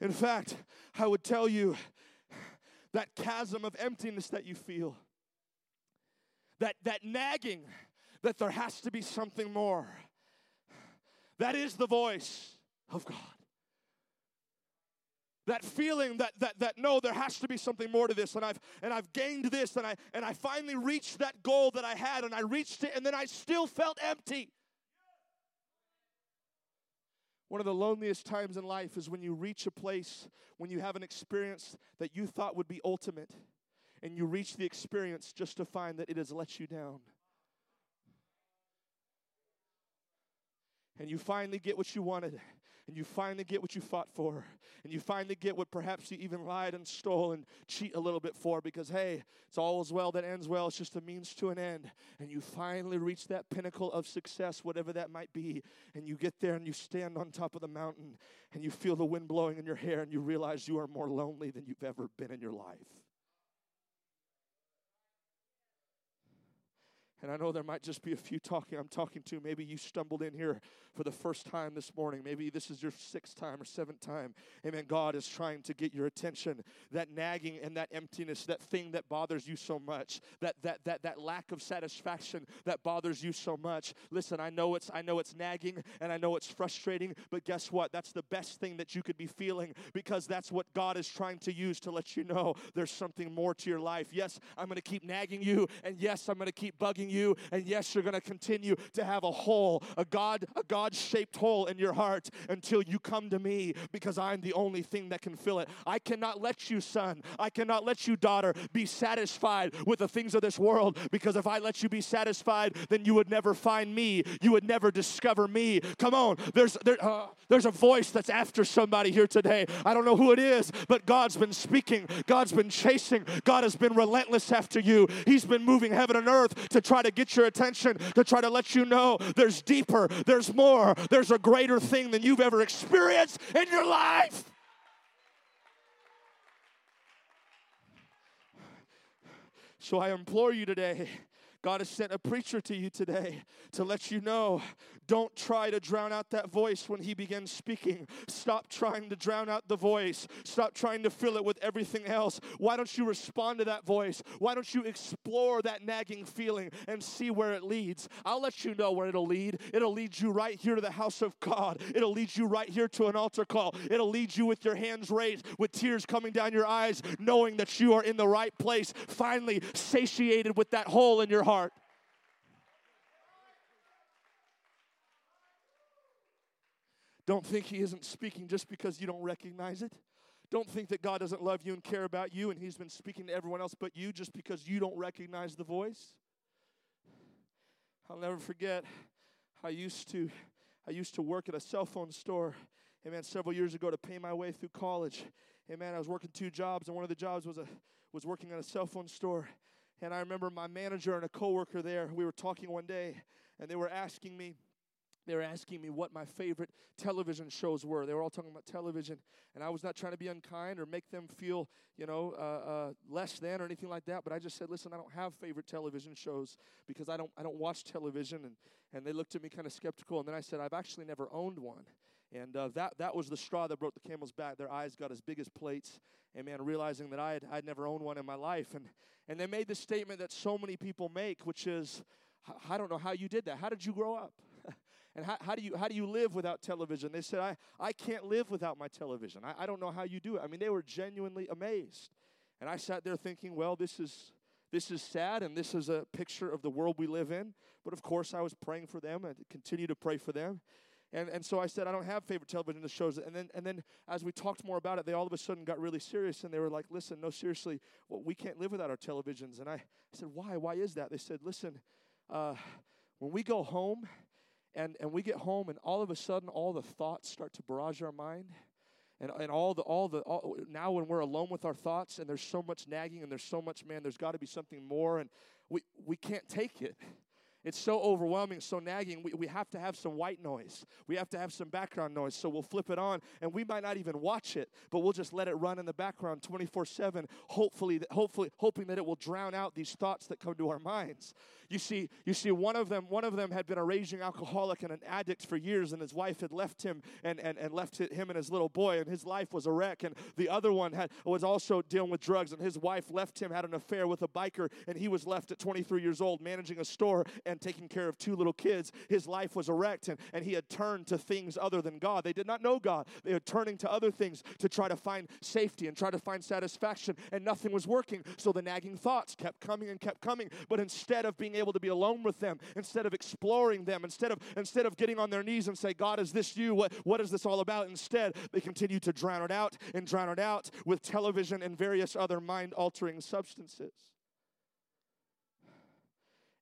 In fact, I would tell you that chasm of emptiness that you feel, that, that nagging that there has to be something more, that is the voice of God. That feeling that, that, that no, there has to be something more to this, and I've and I've gained this, and I and I finally reached that goal that I had, and I reached it, and then I still felt empty. One of the loneliest times in life is when you reach a place, when you have an experience that you thought would be ultimate, and you reach the experience just to find that it has let you down. And you finally get what you wanted, and you finally get what you fought for, and you finally get what perhaps you even lied and stole and cheat a little bit for because, hey, it's all as well that ends well. It's just a means to an end. And you finally reach that pinnacle of success, whatever that might be. And you get there and you stand on top of the mountain and you feel the wind blowing in your hair and you realize you are more lonely than you've ever been in your life. And I know there might just be a few talking I'm talking to. Maybe you stumbled in here for the first time this morning. Maybe this is your sixth time or seventh time. Amen. God is trying to get your attention. That nagging and that emptiness, that thing that bothers you so much, that that that that lack of satisfaction that bothers you so much. Listen, I know it's I know it's nagging and I know it's frustrating, but guess what? That's the best thing that you could be feeling because that's what God is trying to use to let you know there's something more to your life. Yes, I'm going to keep nagging you and yes, I'm going to keep bugging you and yes, you're going to continue to have a hole, a God a God-shaped hole in your heart until you come to me because I'm the only thing that can fill it. I cannot let you, son, I cannot let you, daughter, be satisfied with the things of this world because if I let you be satisfied, then you would never find me. You would never discover me. Come on, there's there, uh, there's a voice that's after somebody here today. I don't know who it is, but God's been speaking. God's been chasing. God has been relentless after you. He's been moving heaven and earth to try to get your attention, to try to let you know there's deeper, there's more, there's a greater thing than you've ever experienced in your life. So I implore you today. God has sent a preacher to you today to let you know don't try to drown out that voice when he begins speaking. Stop trying to drown out the voice. Stop trying to fill it with everything else. Why don't you respond to that voice? Why don't you explore that nagging feeling and see where it leads? I'll let you know where it'll lead. It'll lead you right here to the house of God. It'll lead you right here to an altar call. It'll lead you with your hands raised, with tears coming down your eyes, knowing that you are in the right place, finally satiated with that hole in your heart. Don't think He isn't speaking just because you don't recognize it. Don't think that God doesn't love you and care about you and He's been speaking to everyone else but you just because you don't recognize the voice. I'll never forget I used to I used to work at a cell phone store, man, several years ago to pay my way through college. Man, I was working two jobs, and one of the jobs was a was working at a cell phone store. And I remember my manager and a coworker there, we were talking one day, and they were asking me, they were asking me what my favorite television shows were. They were all talking about television, and I was not trying to be unkind or make them feel, you know, uh, uh, less than or anything like that. But I just said, listen, I don't have favorite television shows because I don't, I don't watch television. And, and they looked at me kind of skeptical. And then I said, I've actually never owned one. And uh, that, that was the straw that broke the camel's back. Their eyes got as big as plates. And man, realizing that I had I'd never owned one in my life. And, and they made the statement that so many people make, which is, I don't know how you did that. How did you grow up? And how, how, do you, how do you live without television? They said, I, I can't live without my television. I, I don't know how you do it. I mean, they were genuinely amazed. And I sat there thinking, well, this is, this is sad and this is a picture of the world we live in. But of course, I was praying for them and continue to pray for them. And, and so I said, I don't have favorite television shows. And then, and then as we talked more about it, they all of a sudden got really serious and they were like, listen, no, seriously, well, we can't live without our televisions. And I, I said, why? Why is that? They said, listen, uh, when we go home and, and we get home and all of a sudden all the thoughts start to barrage our mind and, and all the all the all, now when we're alone with our thoughts and there's so much nagging and there's so much man there's got to be something more and we we can't take it it's so overwhelming, so nagging. We, we have to have some white noise. We have to have some background noise. So we'll flip it on, and we might not even watch it, but we'll just let it run in the background 24 7, hopefully, hopefully, hoping that it will drown out these thoughts that come to our minds. You see, you see, one of them, one of them had been a raging alcoholic and an addict for years, and his wife had left him and, and, and left him and his little boy, and his life was a wreck. And the other one had was also dealing with drugs, and his wife left him, had an affair with a biker, and he was left at 23 years old managing a store and taking care of two little kids. His life was a wreck, and, and he had turned to things other than God. They did not know God. They were turning to other things to try to find safety and try to find satisfaction, and nothing was working. So the nagging thoughts kept coming and kept coming. But instead of being able to be alone with them, instead of exploring them, instead of instead of getting on their knees and say, God, is this you? What, what is this all about? Instead, they continue to drown it out and drown it out with television and various other mind altering substances.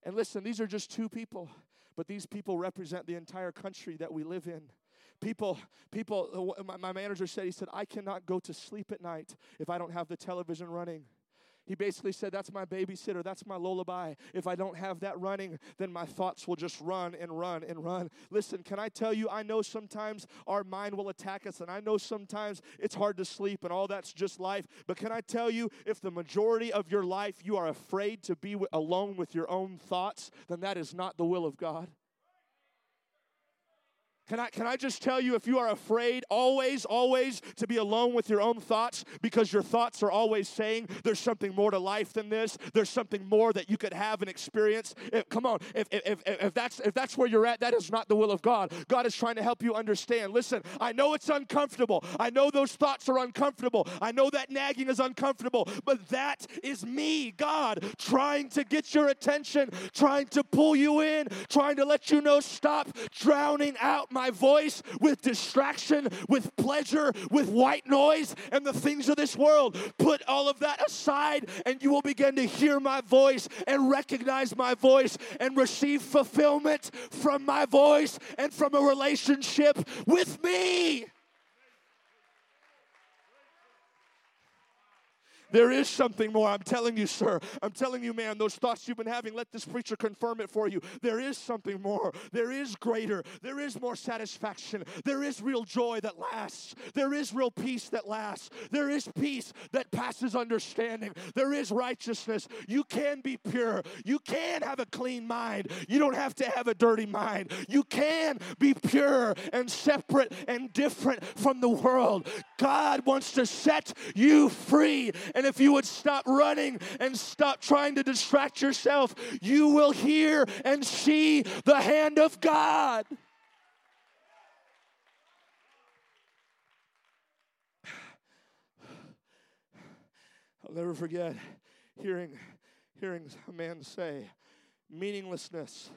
And listen, these are just two people, but these people represent the entire country that we live in. People, people, my manager said, he said, I cannot go to sleep at night if I don't have the television running. He basically said, That's my babysitter. That's my lullaby. If I don't have that running, then my thoughts will just run and run and run. Listen, can I tell you, I know sometimes our mind will attack us, and I know sometimes it's hard to sleep, and all that's just life. But can I tell you, if the majority of your life you are afraid to be alone with your own thoughts, then that is not the will of God. Can I, can I just tell you if you are afraid always, always to be alone with your own thoughts because your thoughts are always saying there's something more to life than this, there's something more that you could have and experience. If, come on, if, if, if, if, that's, if that's where you're at, that is not the will of God. God is trying to help you understand. Listen, I know it's uncomfortable. I know those thoughts are uncomfortable. I know that nagging is uncomfortable, but that is me, God, trying to get your attention, trying to pull you in, trying to let you know stop drowning out my voice with distraction, with pleasure, with white noise, and the things of this world. Put all of that aside, and you will begin to hear my voice and recognize my voice and receive fulfillment from my voice and from a relationship with me. There is something more. I'm telling you, sir. I'm telling you, man, those thoughts you've been having, let this preacher confirm it for you. There is something more. There is greater. There is more satisfaction. There is real joy that lasts. There is real peace that lasts. There is peace that passes understanding. There is righteousness. You can be pure. You can have a clean mind. You don't have to have a dirty mind. You can be pure and separate and different from the world. God wants to set you free. And if you would stop running and stop trying to distract yourself, you will hear and see the hand of God. I'll never forget hearing, hearing a man say, meaninglessness.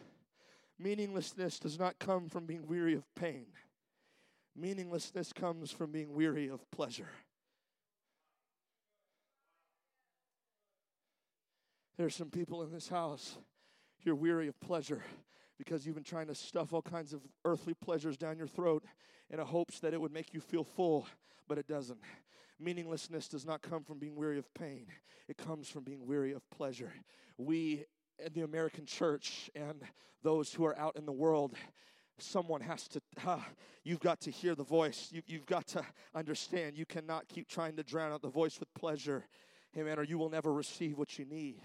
Meaninglessness does not come from being weary of pain. Meaninglessness comes from being weary of pleasure. There's some people in this house, you're weary of pleasure because you've been trying to stuff all kinds of earthly pleasures down your throat in a hopes that it would make you feel full, but it doesn't. Meaninglessness does not come from being weary of pain, it comes from being weary of pleasure. We in the American church and those who are out in the world someone has to, ah, you've got to hear the voice. You, you've got to understand you cannot keep trying to drown out the voice with pleasure. Amen. Or you will never receive what you need.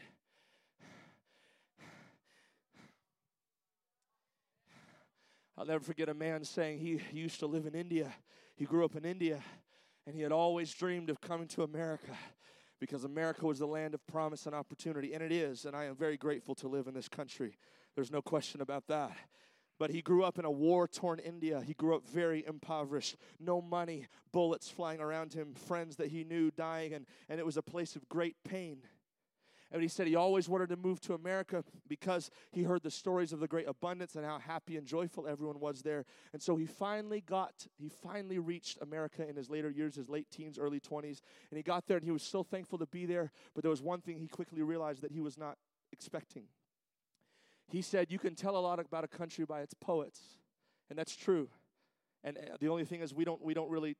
I'll never forget a man saying he, used to live in India. He grew up in India and he had always dreamed of coming to America because America was the land of promise and opportunity. And it is. And I am very grateful to live in this country. There's no question about that. But he grew up in a war torn India. He grew up very impoverished. No money, bullets flying around him, friends that he knew dying, and, and it was a place of great pain. And he said he always wanted to move to America because he heard the stories of the great abundance and how happy and joyful everyone was there. And so he finally got, he finally reached America in his later years, his late teens, early 20s. And he got there and he was so thankful to be there. But there was one thing he quickly realized that he was not expecting. He said, You can tell a lot about a country by its poets. And that's true. And uh, the only thing is, we don't, we don't really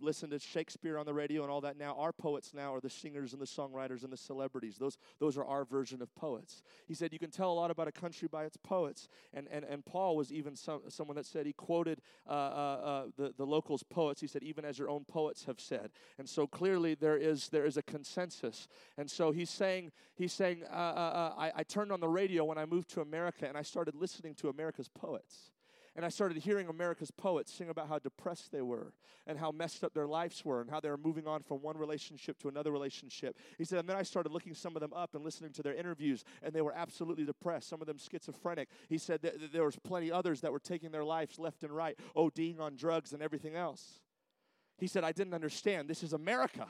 listen to Shakespeare on the radio and all that now. Our poets now are the singers and the songwriters and the celebrities. Those, those are our version of poets. He said, You can tell a lot about a country by its poets. And, and, and Paul was even some, someone that said, he quoted uh, uh, uh, the, the locals' poets. He said, Even as your own poets have said. And so clearly there is, there is a consensus. And so he's saying, he's saying uh, uh, uh, I, I turned on the radio when I moved to America and I started listening to America's poets. And I started hearing America's poets sing about how depressed they were and how messed up their lives were and how they were moving on from one relationship to another relationship. He said, and then I started looking some of them up and listening to their interviews, and they were absolutely depressed, some of them schizophrenic. He said that there was plenty others that were taking their lives left and right, ODing on drugs and everything else. He said, I didn't understand. This is America.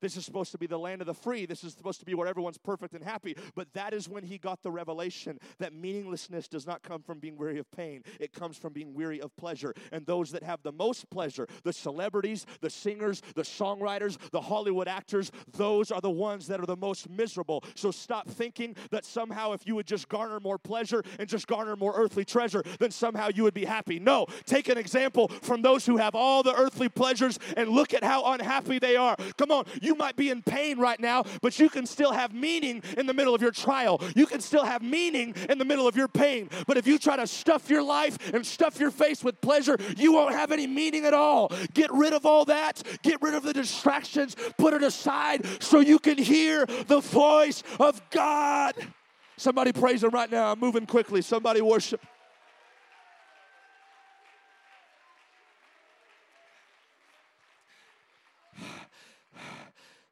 This is supposed to be the land of the free. This is supposed to be where everyone's perfect and happy. But that is when he got the revelation that meaninglessness does not come from being weary of pain, it comes from being weary of pleasure. And those that have the most pleasure, the celebrities, the singers, the songwriters, the Hollywood actors, those are the ones that are the most miserable. So stop thinking that somehow if you would just garner more pleasure and just garner more earthly treasure, then somehow you would be happy. No, take an example from those who have all the earthly pleasures and look at how unhappy they are. Come on, you might be in pain right now, but you can still have meaning in the middle of your trial. You can still have meaning in the middle of your pain. But if you try to stuff your life and stuff your face with pleasure, you won't have any meaning at all. Get rid of all that, get rid of the distractions, put it aside so you can hear the voice of God. Somebody praise Him right now. I'm moving quickly. Somebody worship.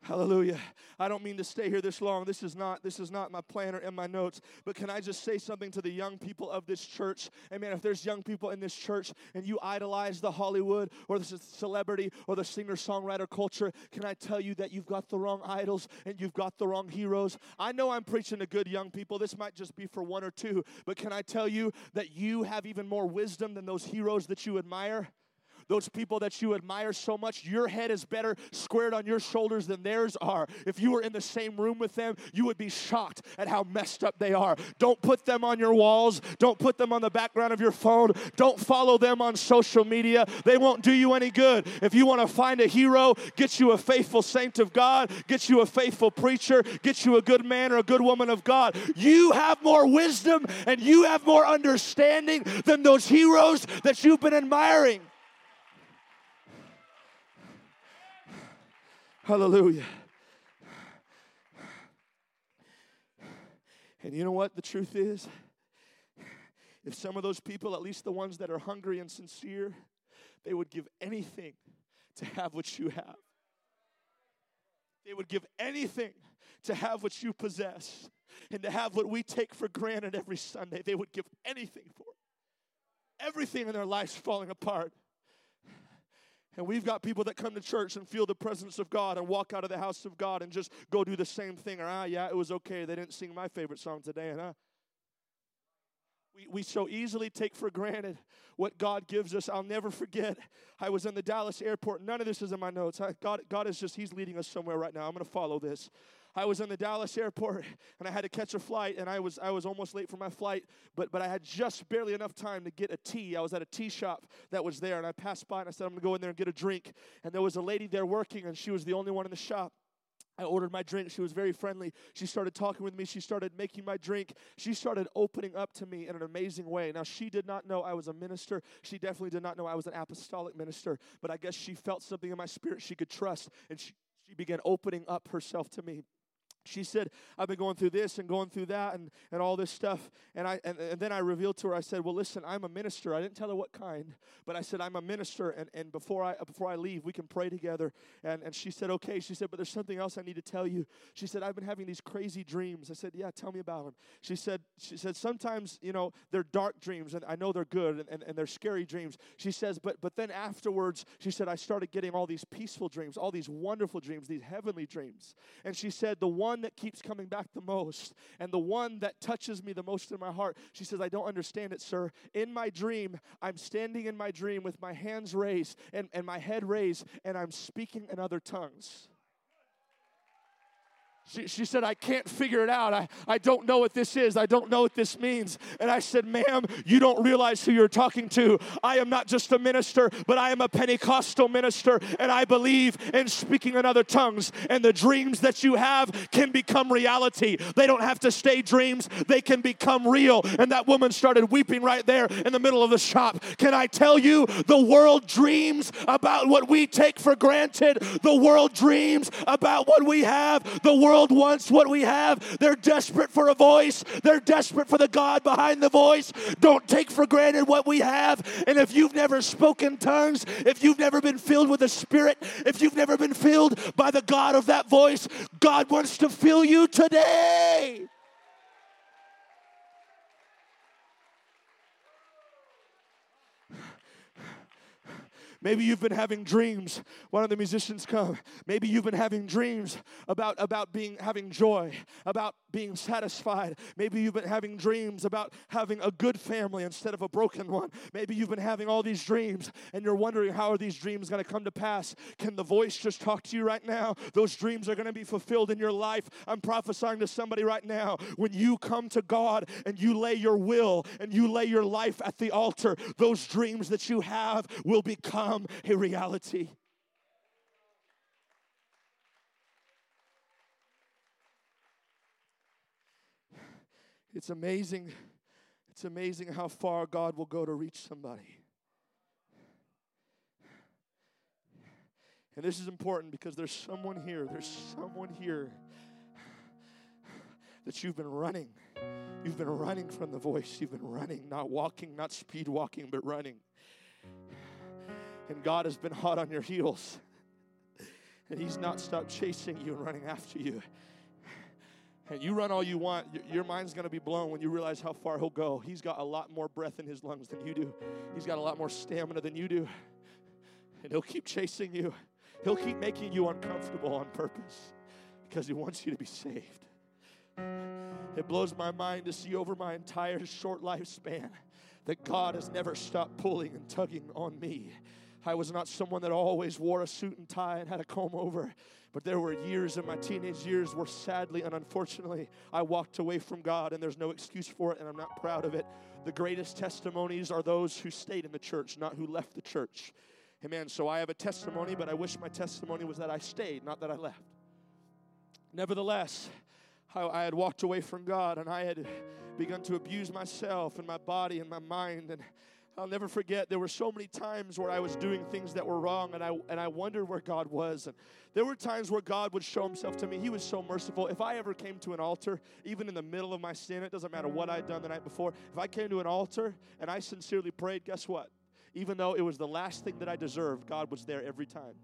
Hallelujah. I don't mean to stay here this long. This is not this is not my plan or in my notes. But can I just say something to the young people of this church? Amen. If there's young people in this church and you idolize the Hollywood or the celebrity or the singer-songwriter culture, can I tell you that you've got the wrong idols and you've got the wrong heroes? I know I'm preaching to good young people. This might just be for one or two, but can I tell you that you have even more wisdom than those heroes that you admire? Those people that you admire so much, your head is better squared on your shoulders than theirs are. If you were in the same room with them, you would be shocked at how messed up they are. Don't put them on your walls. Don't put them on the background of your phone. Don't follow them on social media. They won't do you any good. If you want to find a hero, get you a faithful saint of God, get you a faithful preacher, get you a good man or a good woman of God. You have more wisdom and you have more understanding than those heroes that you've been admiring. Hallelujah. And you know what the truth is? If some of those people, at least the ones that are hungry and sincere, they would give anything to have what you have. They would give anything to have what you possess and to have what we take for granted every Sunday. They would give anything for it. Everything in their lives falling apart. And we've got people that come to church and feel the presence of God and walk out of the house of God and just go do the same thing. Or, ah, yeah, it was okay. They didn't sing my favorite song today. And, ah. We, we so easily take for granted what God gives us. I'll never forget. I was in the Dallas airport. None of this is in my notes. I, God, God is just, He's leading us somewhere right now. I'm going to follow this. I was in the Dallas airport and I had to catch a flight and I was I was almost late for my flight, but but I had just barely enough time to get a tea. I was at a tea shop that was there and I passed by and I said I'm going to go in there and get a drink. And there was a lady there working and she was the only one in the shop. I ordered my drink. She was very friendly. She started talking with me. She started making my drink. She started opening up to me in an amazing way. Now, she did not know I was a minister. She definitely did not know I was an apostolic minister, but I guess she felt something in my spirit she could trust, and she, she began opening up herself to me she said i've been going through this and going through that and, and all this stuff. And i and, and then i revealed to her i said well listen i'm a minister. I didn't tell her what kind but i said i'm a minister and, and before i before i leave we can pray together. And, and she said okay. She said but there's something else i need to tell you. She said i've been having these crazy dreams. I said yeah tell me about them she said she said sometimes you know they're dark dreams and i know they're good and, and, and they're scary dreams. She says but but then afterwards she said i started getting all these peaceful dreams all these wonderful dreams these heavenly dreams. And she said the one that keeps coming back the most and the one that touches me the most in my heart. She says, I don't understand it, sir. In my dream, I'm standing in my dream with my hands raised and, and my head raised, and I'm speaking in other tongues. She, she said, I can't figure it out. I, I don't know what this is. I don't know what this means. And I said, Ma'am, you don't realize who you're talking to. I am not just a minister, but I am a Pentecostal minister, and I believe in speaking in other tongues. And the dreams that you have can become reality. They don't have to stay dreams, they can become real. And that woman started weeping right there in the middle of the shop. Can I tell you, the world dreams about what we take for granted, the world dreams about what we have, the world wants what we have. They're desperate for a voice, they're desperate for the God behind the voice. Don't take for granted what we have. And if you've never spoken tongues, if you've never been filled with the Spirit, if you've never been filled by the God of that voice, God wants to fill you today. Maybe you've been having dreams. One of the musicians come. Maybe you've been having dreams about, about being having joy, about being satisfied. Maybe you've been having dreams about having a good family instead of a broken one. Maybe you've been having all these dreams and you're wondering how are these dreams going to come to pass? Can the voice just talk to you right now? Those dreams are going to be fulfilled in your life. I'm prophesying to somebody right now. When you come to God and you lay your will and you lay your life at the altar, those dreams that you have will become a reality. It's amazing. It's amazing how far God will go to reach somebody. And this is important because there's someone here, there's someone here that you've been running. You've been running from the voice. You've been running, not walking, not speed walking, but running. And God has been hot on your heels. And He's not stopped chasing you and running after you. And you run all you want, your mind's gonna be blown when you realize how far he'll go. He's got a lot more breath in his lungs than you do, he's got a lot more stamina than you do. And he'll keep chasing you, he'll keep making you uncomfortable on purpose because he wants you to be saved. It blows my mind to see over my entire short lifespan that God has never stopped pulling and tugging on me. I was not someone that always wore a suit and tie and had a comb over. But there were years in my teenage years where sadly and unfortunately I walked away from God, and there's no excuse for it, and I'm not proud of it. The greatest testimonies are those who stayed in the church, not who left the church. Amen. So I have a testimony, but I wish my testimony was that I stayed, not that I left. Nevertheless, I, had walked away from God and I had begun to abuse myself and my body and my mind and I'll never forget there were so many times where I was doing things that were wrong and I and I wondered where God was. And there were times where God would show himself to me. He was so merciful. If I ever came to an altar, even in the middle of my sin, it doesn't matter what I'd done the night before, if I came to an altar and I sincerely prayed, guess what? Even though it was the last thing that I deserved, God was there every time.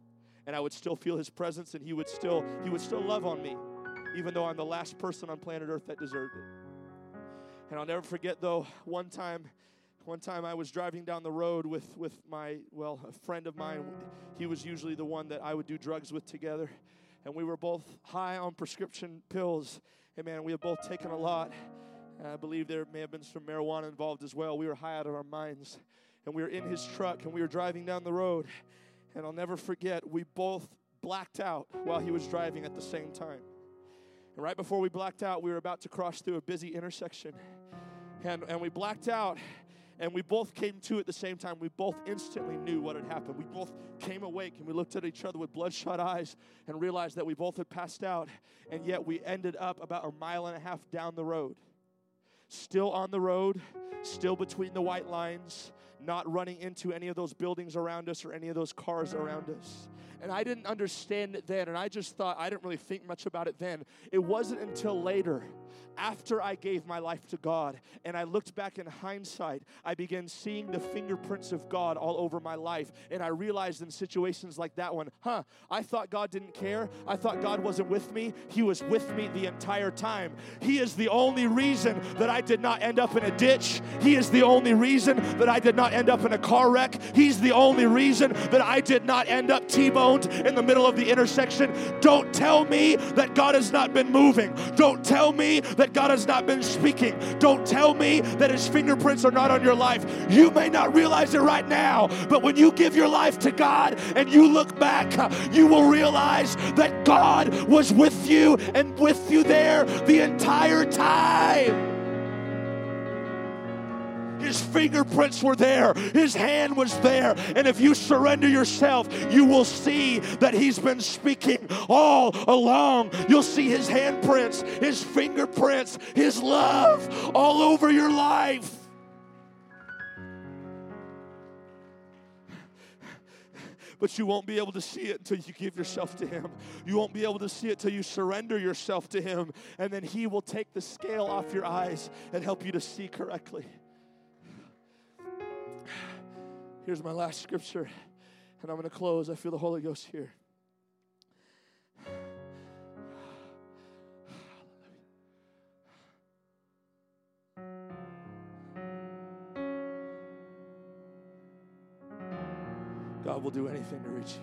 And I would still feel his presence and he would still he would still love on me, even though I'm the last person on planet Earth that deserved it. And I'll never forget though, one time one time I was driving down the road with, with my, well, a friend of mine. He was usually the one that I would do drugs with together. And we were both high on prescription pills. And man, we had both taken a lot. And I believe there may have been some marijuana involved as well. We were high out of our minds. And we were in his truck and we were driving down the road. And I'll never forget, we both blacked out while he was driving at the same time. And right before we blacked out, we were about to cross through a busy intersection. And, and we blacked out And we both came to at the same time. We both instantly knew what had happened. We both came awake and we looked at each other with bloodshot eyes and realized that we both had passed out. And yet we ended up about a mile and a half down the road. Still on the road, still between the white lines, not running into any of those buildings around us or any of those cars around us. And I didn't understand it then, and I just thought I didn't really think much about it then. It wasn't until later, after I gave my life to God, and I looked back in hindsight, I began seeing the fingerprints of God all over my life. And I realized in situations like that one, huh, I thought God didn't care. I thought God wasn't with me. He was with me the entire time. He is the only reason that I did not end up in a ditch. He is the only reason that I did not end up in a car wreck. He's the only reason that I did not end up T boned in the middle of the intersection. Don't tell me that God has not been moving. Don't tell me that God has not been speaking. Don't tell me that His fingerprints are not on your life. You may not realize it right now, but when you give your life to God and you look back, you will realize that God was with you and with you there the entire time. His fingerprints were there. His hand was there. And if you surrender yourself, you will see that He's been speaking all along. You'll see His handprints, His fingerprints, His love all over your life. But you won't be able to see it until you give yourself to Him. You won't be able to see it till you surrender yourself to Him. And then He will take the scale off your eyes and help you to see correctly. Here's my last scripture, and I'm going to close. I feel the Holy Ghost here. God will do anything to reach you.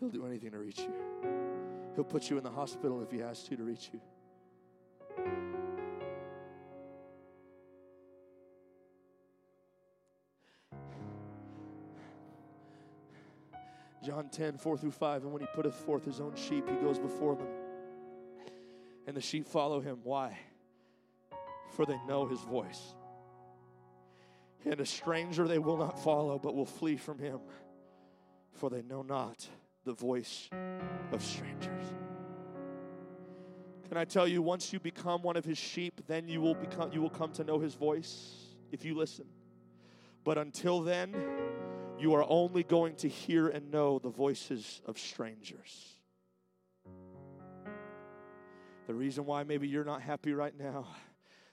He'll do anything to reach you. He'll put you in the hospital if He has to to reach you. John 10, 4 through 5. And when he putteth forth his own sheep, he goes before them. And the sheep follow him. Why? For they know his voice. And a stranger they will not follow, but will flee from him. For they know not the voice of strangers. Can I tell you, once you become one of his sheep, then you will become you will come to know his voice if you listen. But until then, you are only going to hear and know the voices of strangers. The reason why maybe you're not happy right now,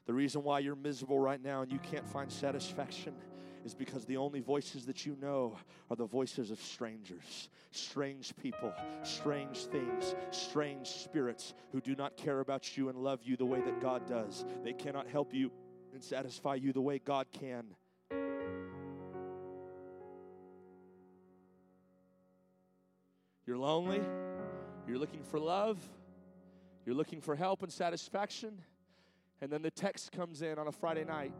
the reason why you're miserable right now and you can't find satisfaction is because the only voices that you know are the voices of strangers, strange people, strange things, strange spirits who do not care about you and love you the way that God does. They cannot help you and satisfy you the way God can. You're lonely. You're looking for love. You're looking for help and satisfaction. And then the text comes in on a Friday night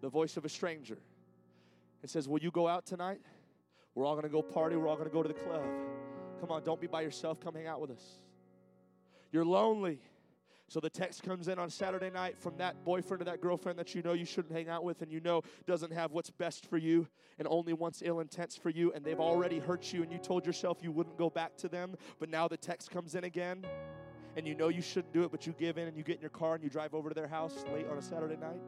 the voice of a stranger. It says, Will you go out tonight? We're all going to go party. We're all going to go to the club. Come on, don't be by yourself. Come hang out with us. You're lonely. So the text comes in on Saturday night from that boyfriend or that girlfriend that you know you shouldn't hang out with and you know doesn't have what's best for you and only wants ill intents for you and they've already hurt you and you told yourself you wouldn't go back to them, but now the text comes in again and you know you shouldn't do it, but you give in and you get in your car and you drive over to their house late on a Saturday night?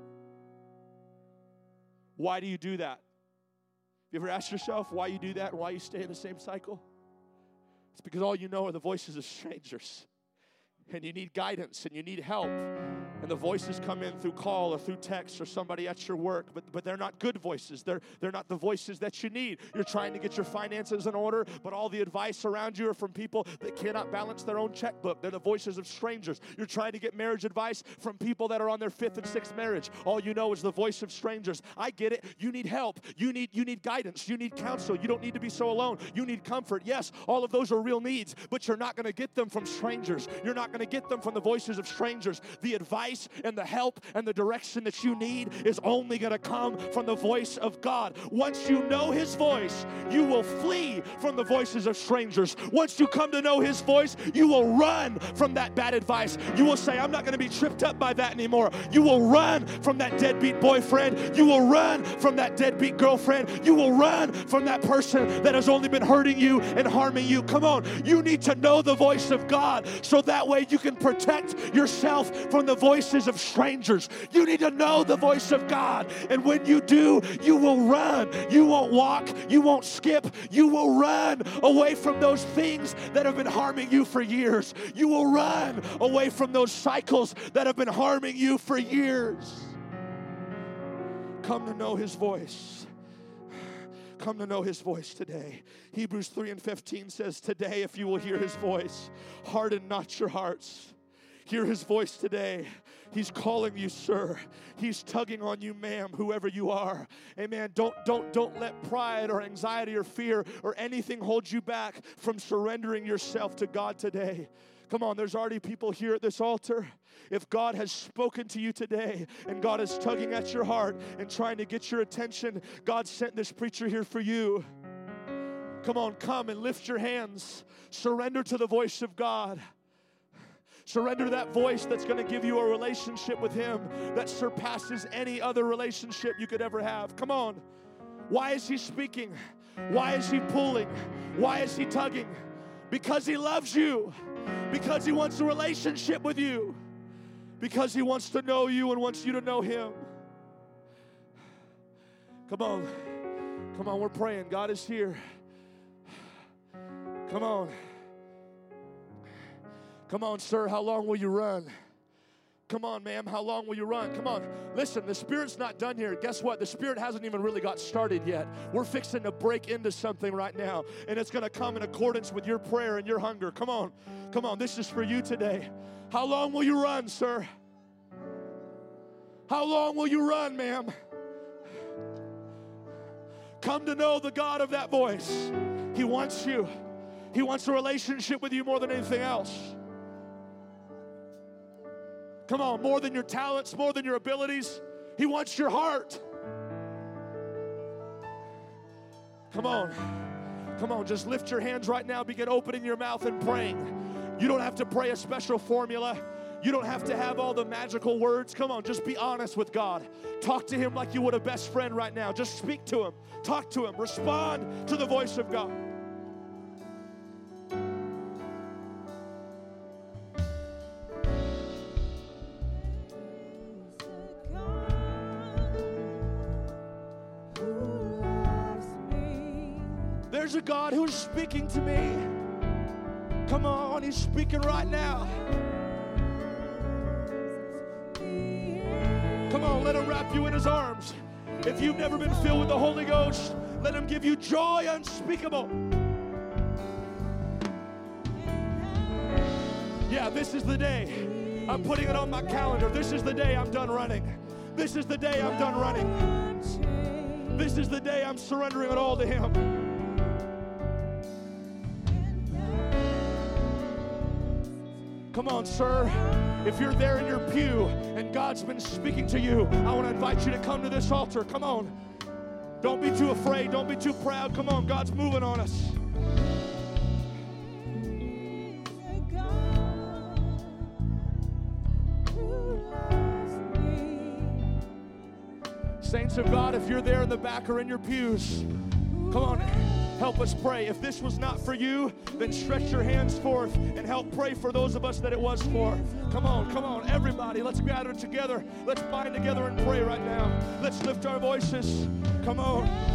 Why do you do that? You ever asked yourself why you do that and why you stay in the same cycle? It's because all you know are the voices of strangers and you need guidance and you need help. And the voices come in through call or through text or somebody at your work but, but they're not good voices. They're, they're not the voices that you need. You're trying to get your finances in order but all the advice around you are from people that cannot balance their own checkbook. They're the voices of strangers. You're trying to get marriage advice from people that are on their fifth and sixth marriage. All you know is the voice of strangers. I get it. You need help. You need you need guidance. You need counsel. You don't need to be so alone. You need comfort. Yes all of those are real needs but you're not going to get them from strangers. You're not going to get them from the voices of strangers. The advice and the help and the direction that you need is only going to come from the voice of God. Once you know His voice, you will flee from the voices of strangers. Once you come to know His voice, you will run from that bad advice. You will say, I'm not going to be tripped up by that anymore. You will run from that deadbeat boyfriend. You will run from that deadbeat girlfriend. You will run from that person that has only been hurting you and harming you. Come on, you need to know the voice of God so that way you can protect yourself from the voices of strangers. You need to know the voice of God. And when you do, you will run. You won't walk. You won't skip. You will run away from those things that have been harming you for years. You will run away from those cycles that have been harming you for years. Come to know His voice. Come to know His voice today. Hebrews 3 and 15 says, Today, if you will hear His voice, harden not your hearts. Hear His voice today. He's calling you, sir. He's tugging on you, ma'am, whoever you are. Amen. Don't, don't, don't let pride or anxiety or fear or anything hold you back from surrendering yourself to God today. Come on, there's already people here at this altar. If God has spoken to you today and God is tugging at your heart and trying to get your attention, God sent this preacher here for you. Come on, come and lift your hands. Surrender to the voice of God. Surrender that voice that's going to give you a relationship with Him that surpasses any other relationship you could ever have. Come on. Why is He speaking? Why is He pulling? Why is He tugging? Because He loves you, because He wants a relationship with you, because He wants to know you and wants you to know Him. Come on. Come on, we're praying. God is here. Come on. Come on, sir. How long will you run? Come on, ma'am. How long will you run? Come on. Listen, the Spirit's not done here. Guess what? The Spirit hasn't even really got started yet. We're fixing to break into something right now, and it's going to come in accordance with your prayer and your hunger. Come on. Come on. This is for you today. How long will you run, sir? How long will you run, ma'am? Come to know the God of that voice. He wants you, He wants a relationship with you more than anything else. Come on, more than your talents, more than your abilities. He wants your heart. Come on. Come on, just lift your hands right now. Begin opening your mouth and praying. You don't have to pray a special formula. You don't have to have all the magical words. Come on, just be honest with God. Talk to Him like you would a best friend right now. Just speak to Him, talk to Him, respond to the voice of God. A God who's speaking to me. Come on, He's speaking right now. Come on, let Him wrap you in His arms. If you've never been filled with the Holy Ghost, let Him give you joy unspeakable. Yeah, this is the day. I'm putting it on my calendar. This is the day I'm done running. This is the day I'm done running. This is the day I'm surrendering it all to Him. Come on, sir. If you're there in your pew and God's been speaking to you, I want to invite you to come to this altar. Come on. Don't be too afraid. Don't be too proud. Come on, God's moving on us. Saints of God, if you're there in the back or in your pews, come on, help us pray. If this was not for you, then stretch your hands forth and help pray for those of us that it was for. Come on, come on, everybody, let's gather together. Let's bind together and pray right now. Let's lift our voices. Come on.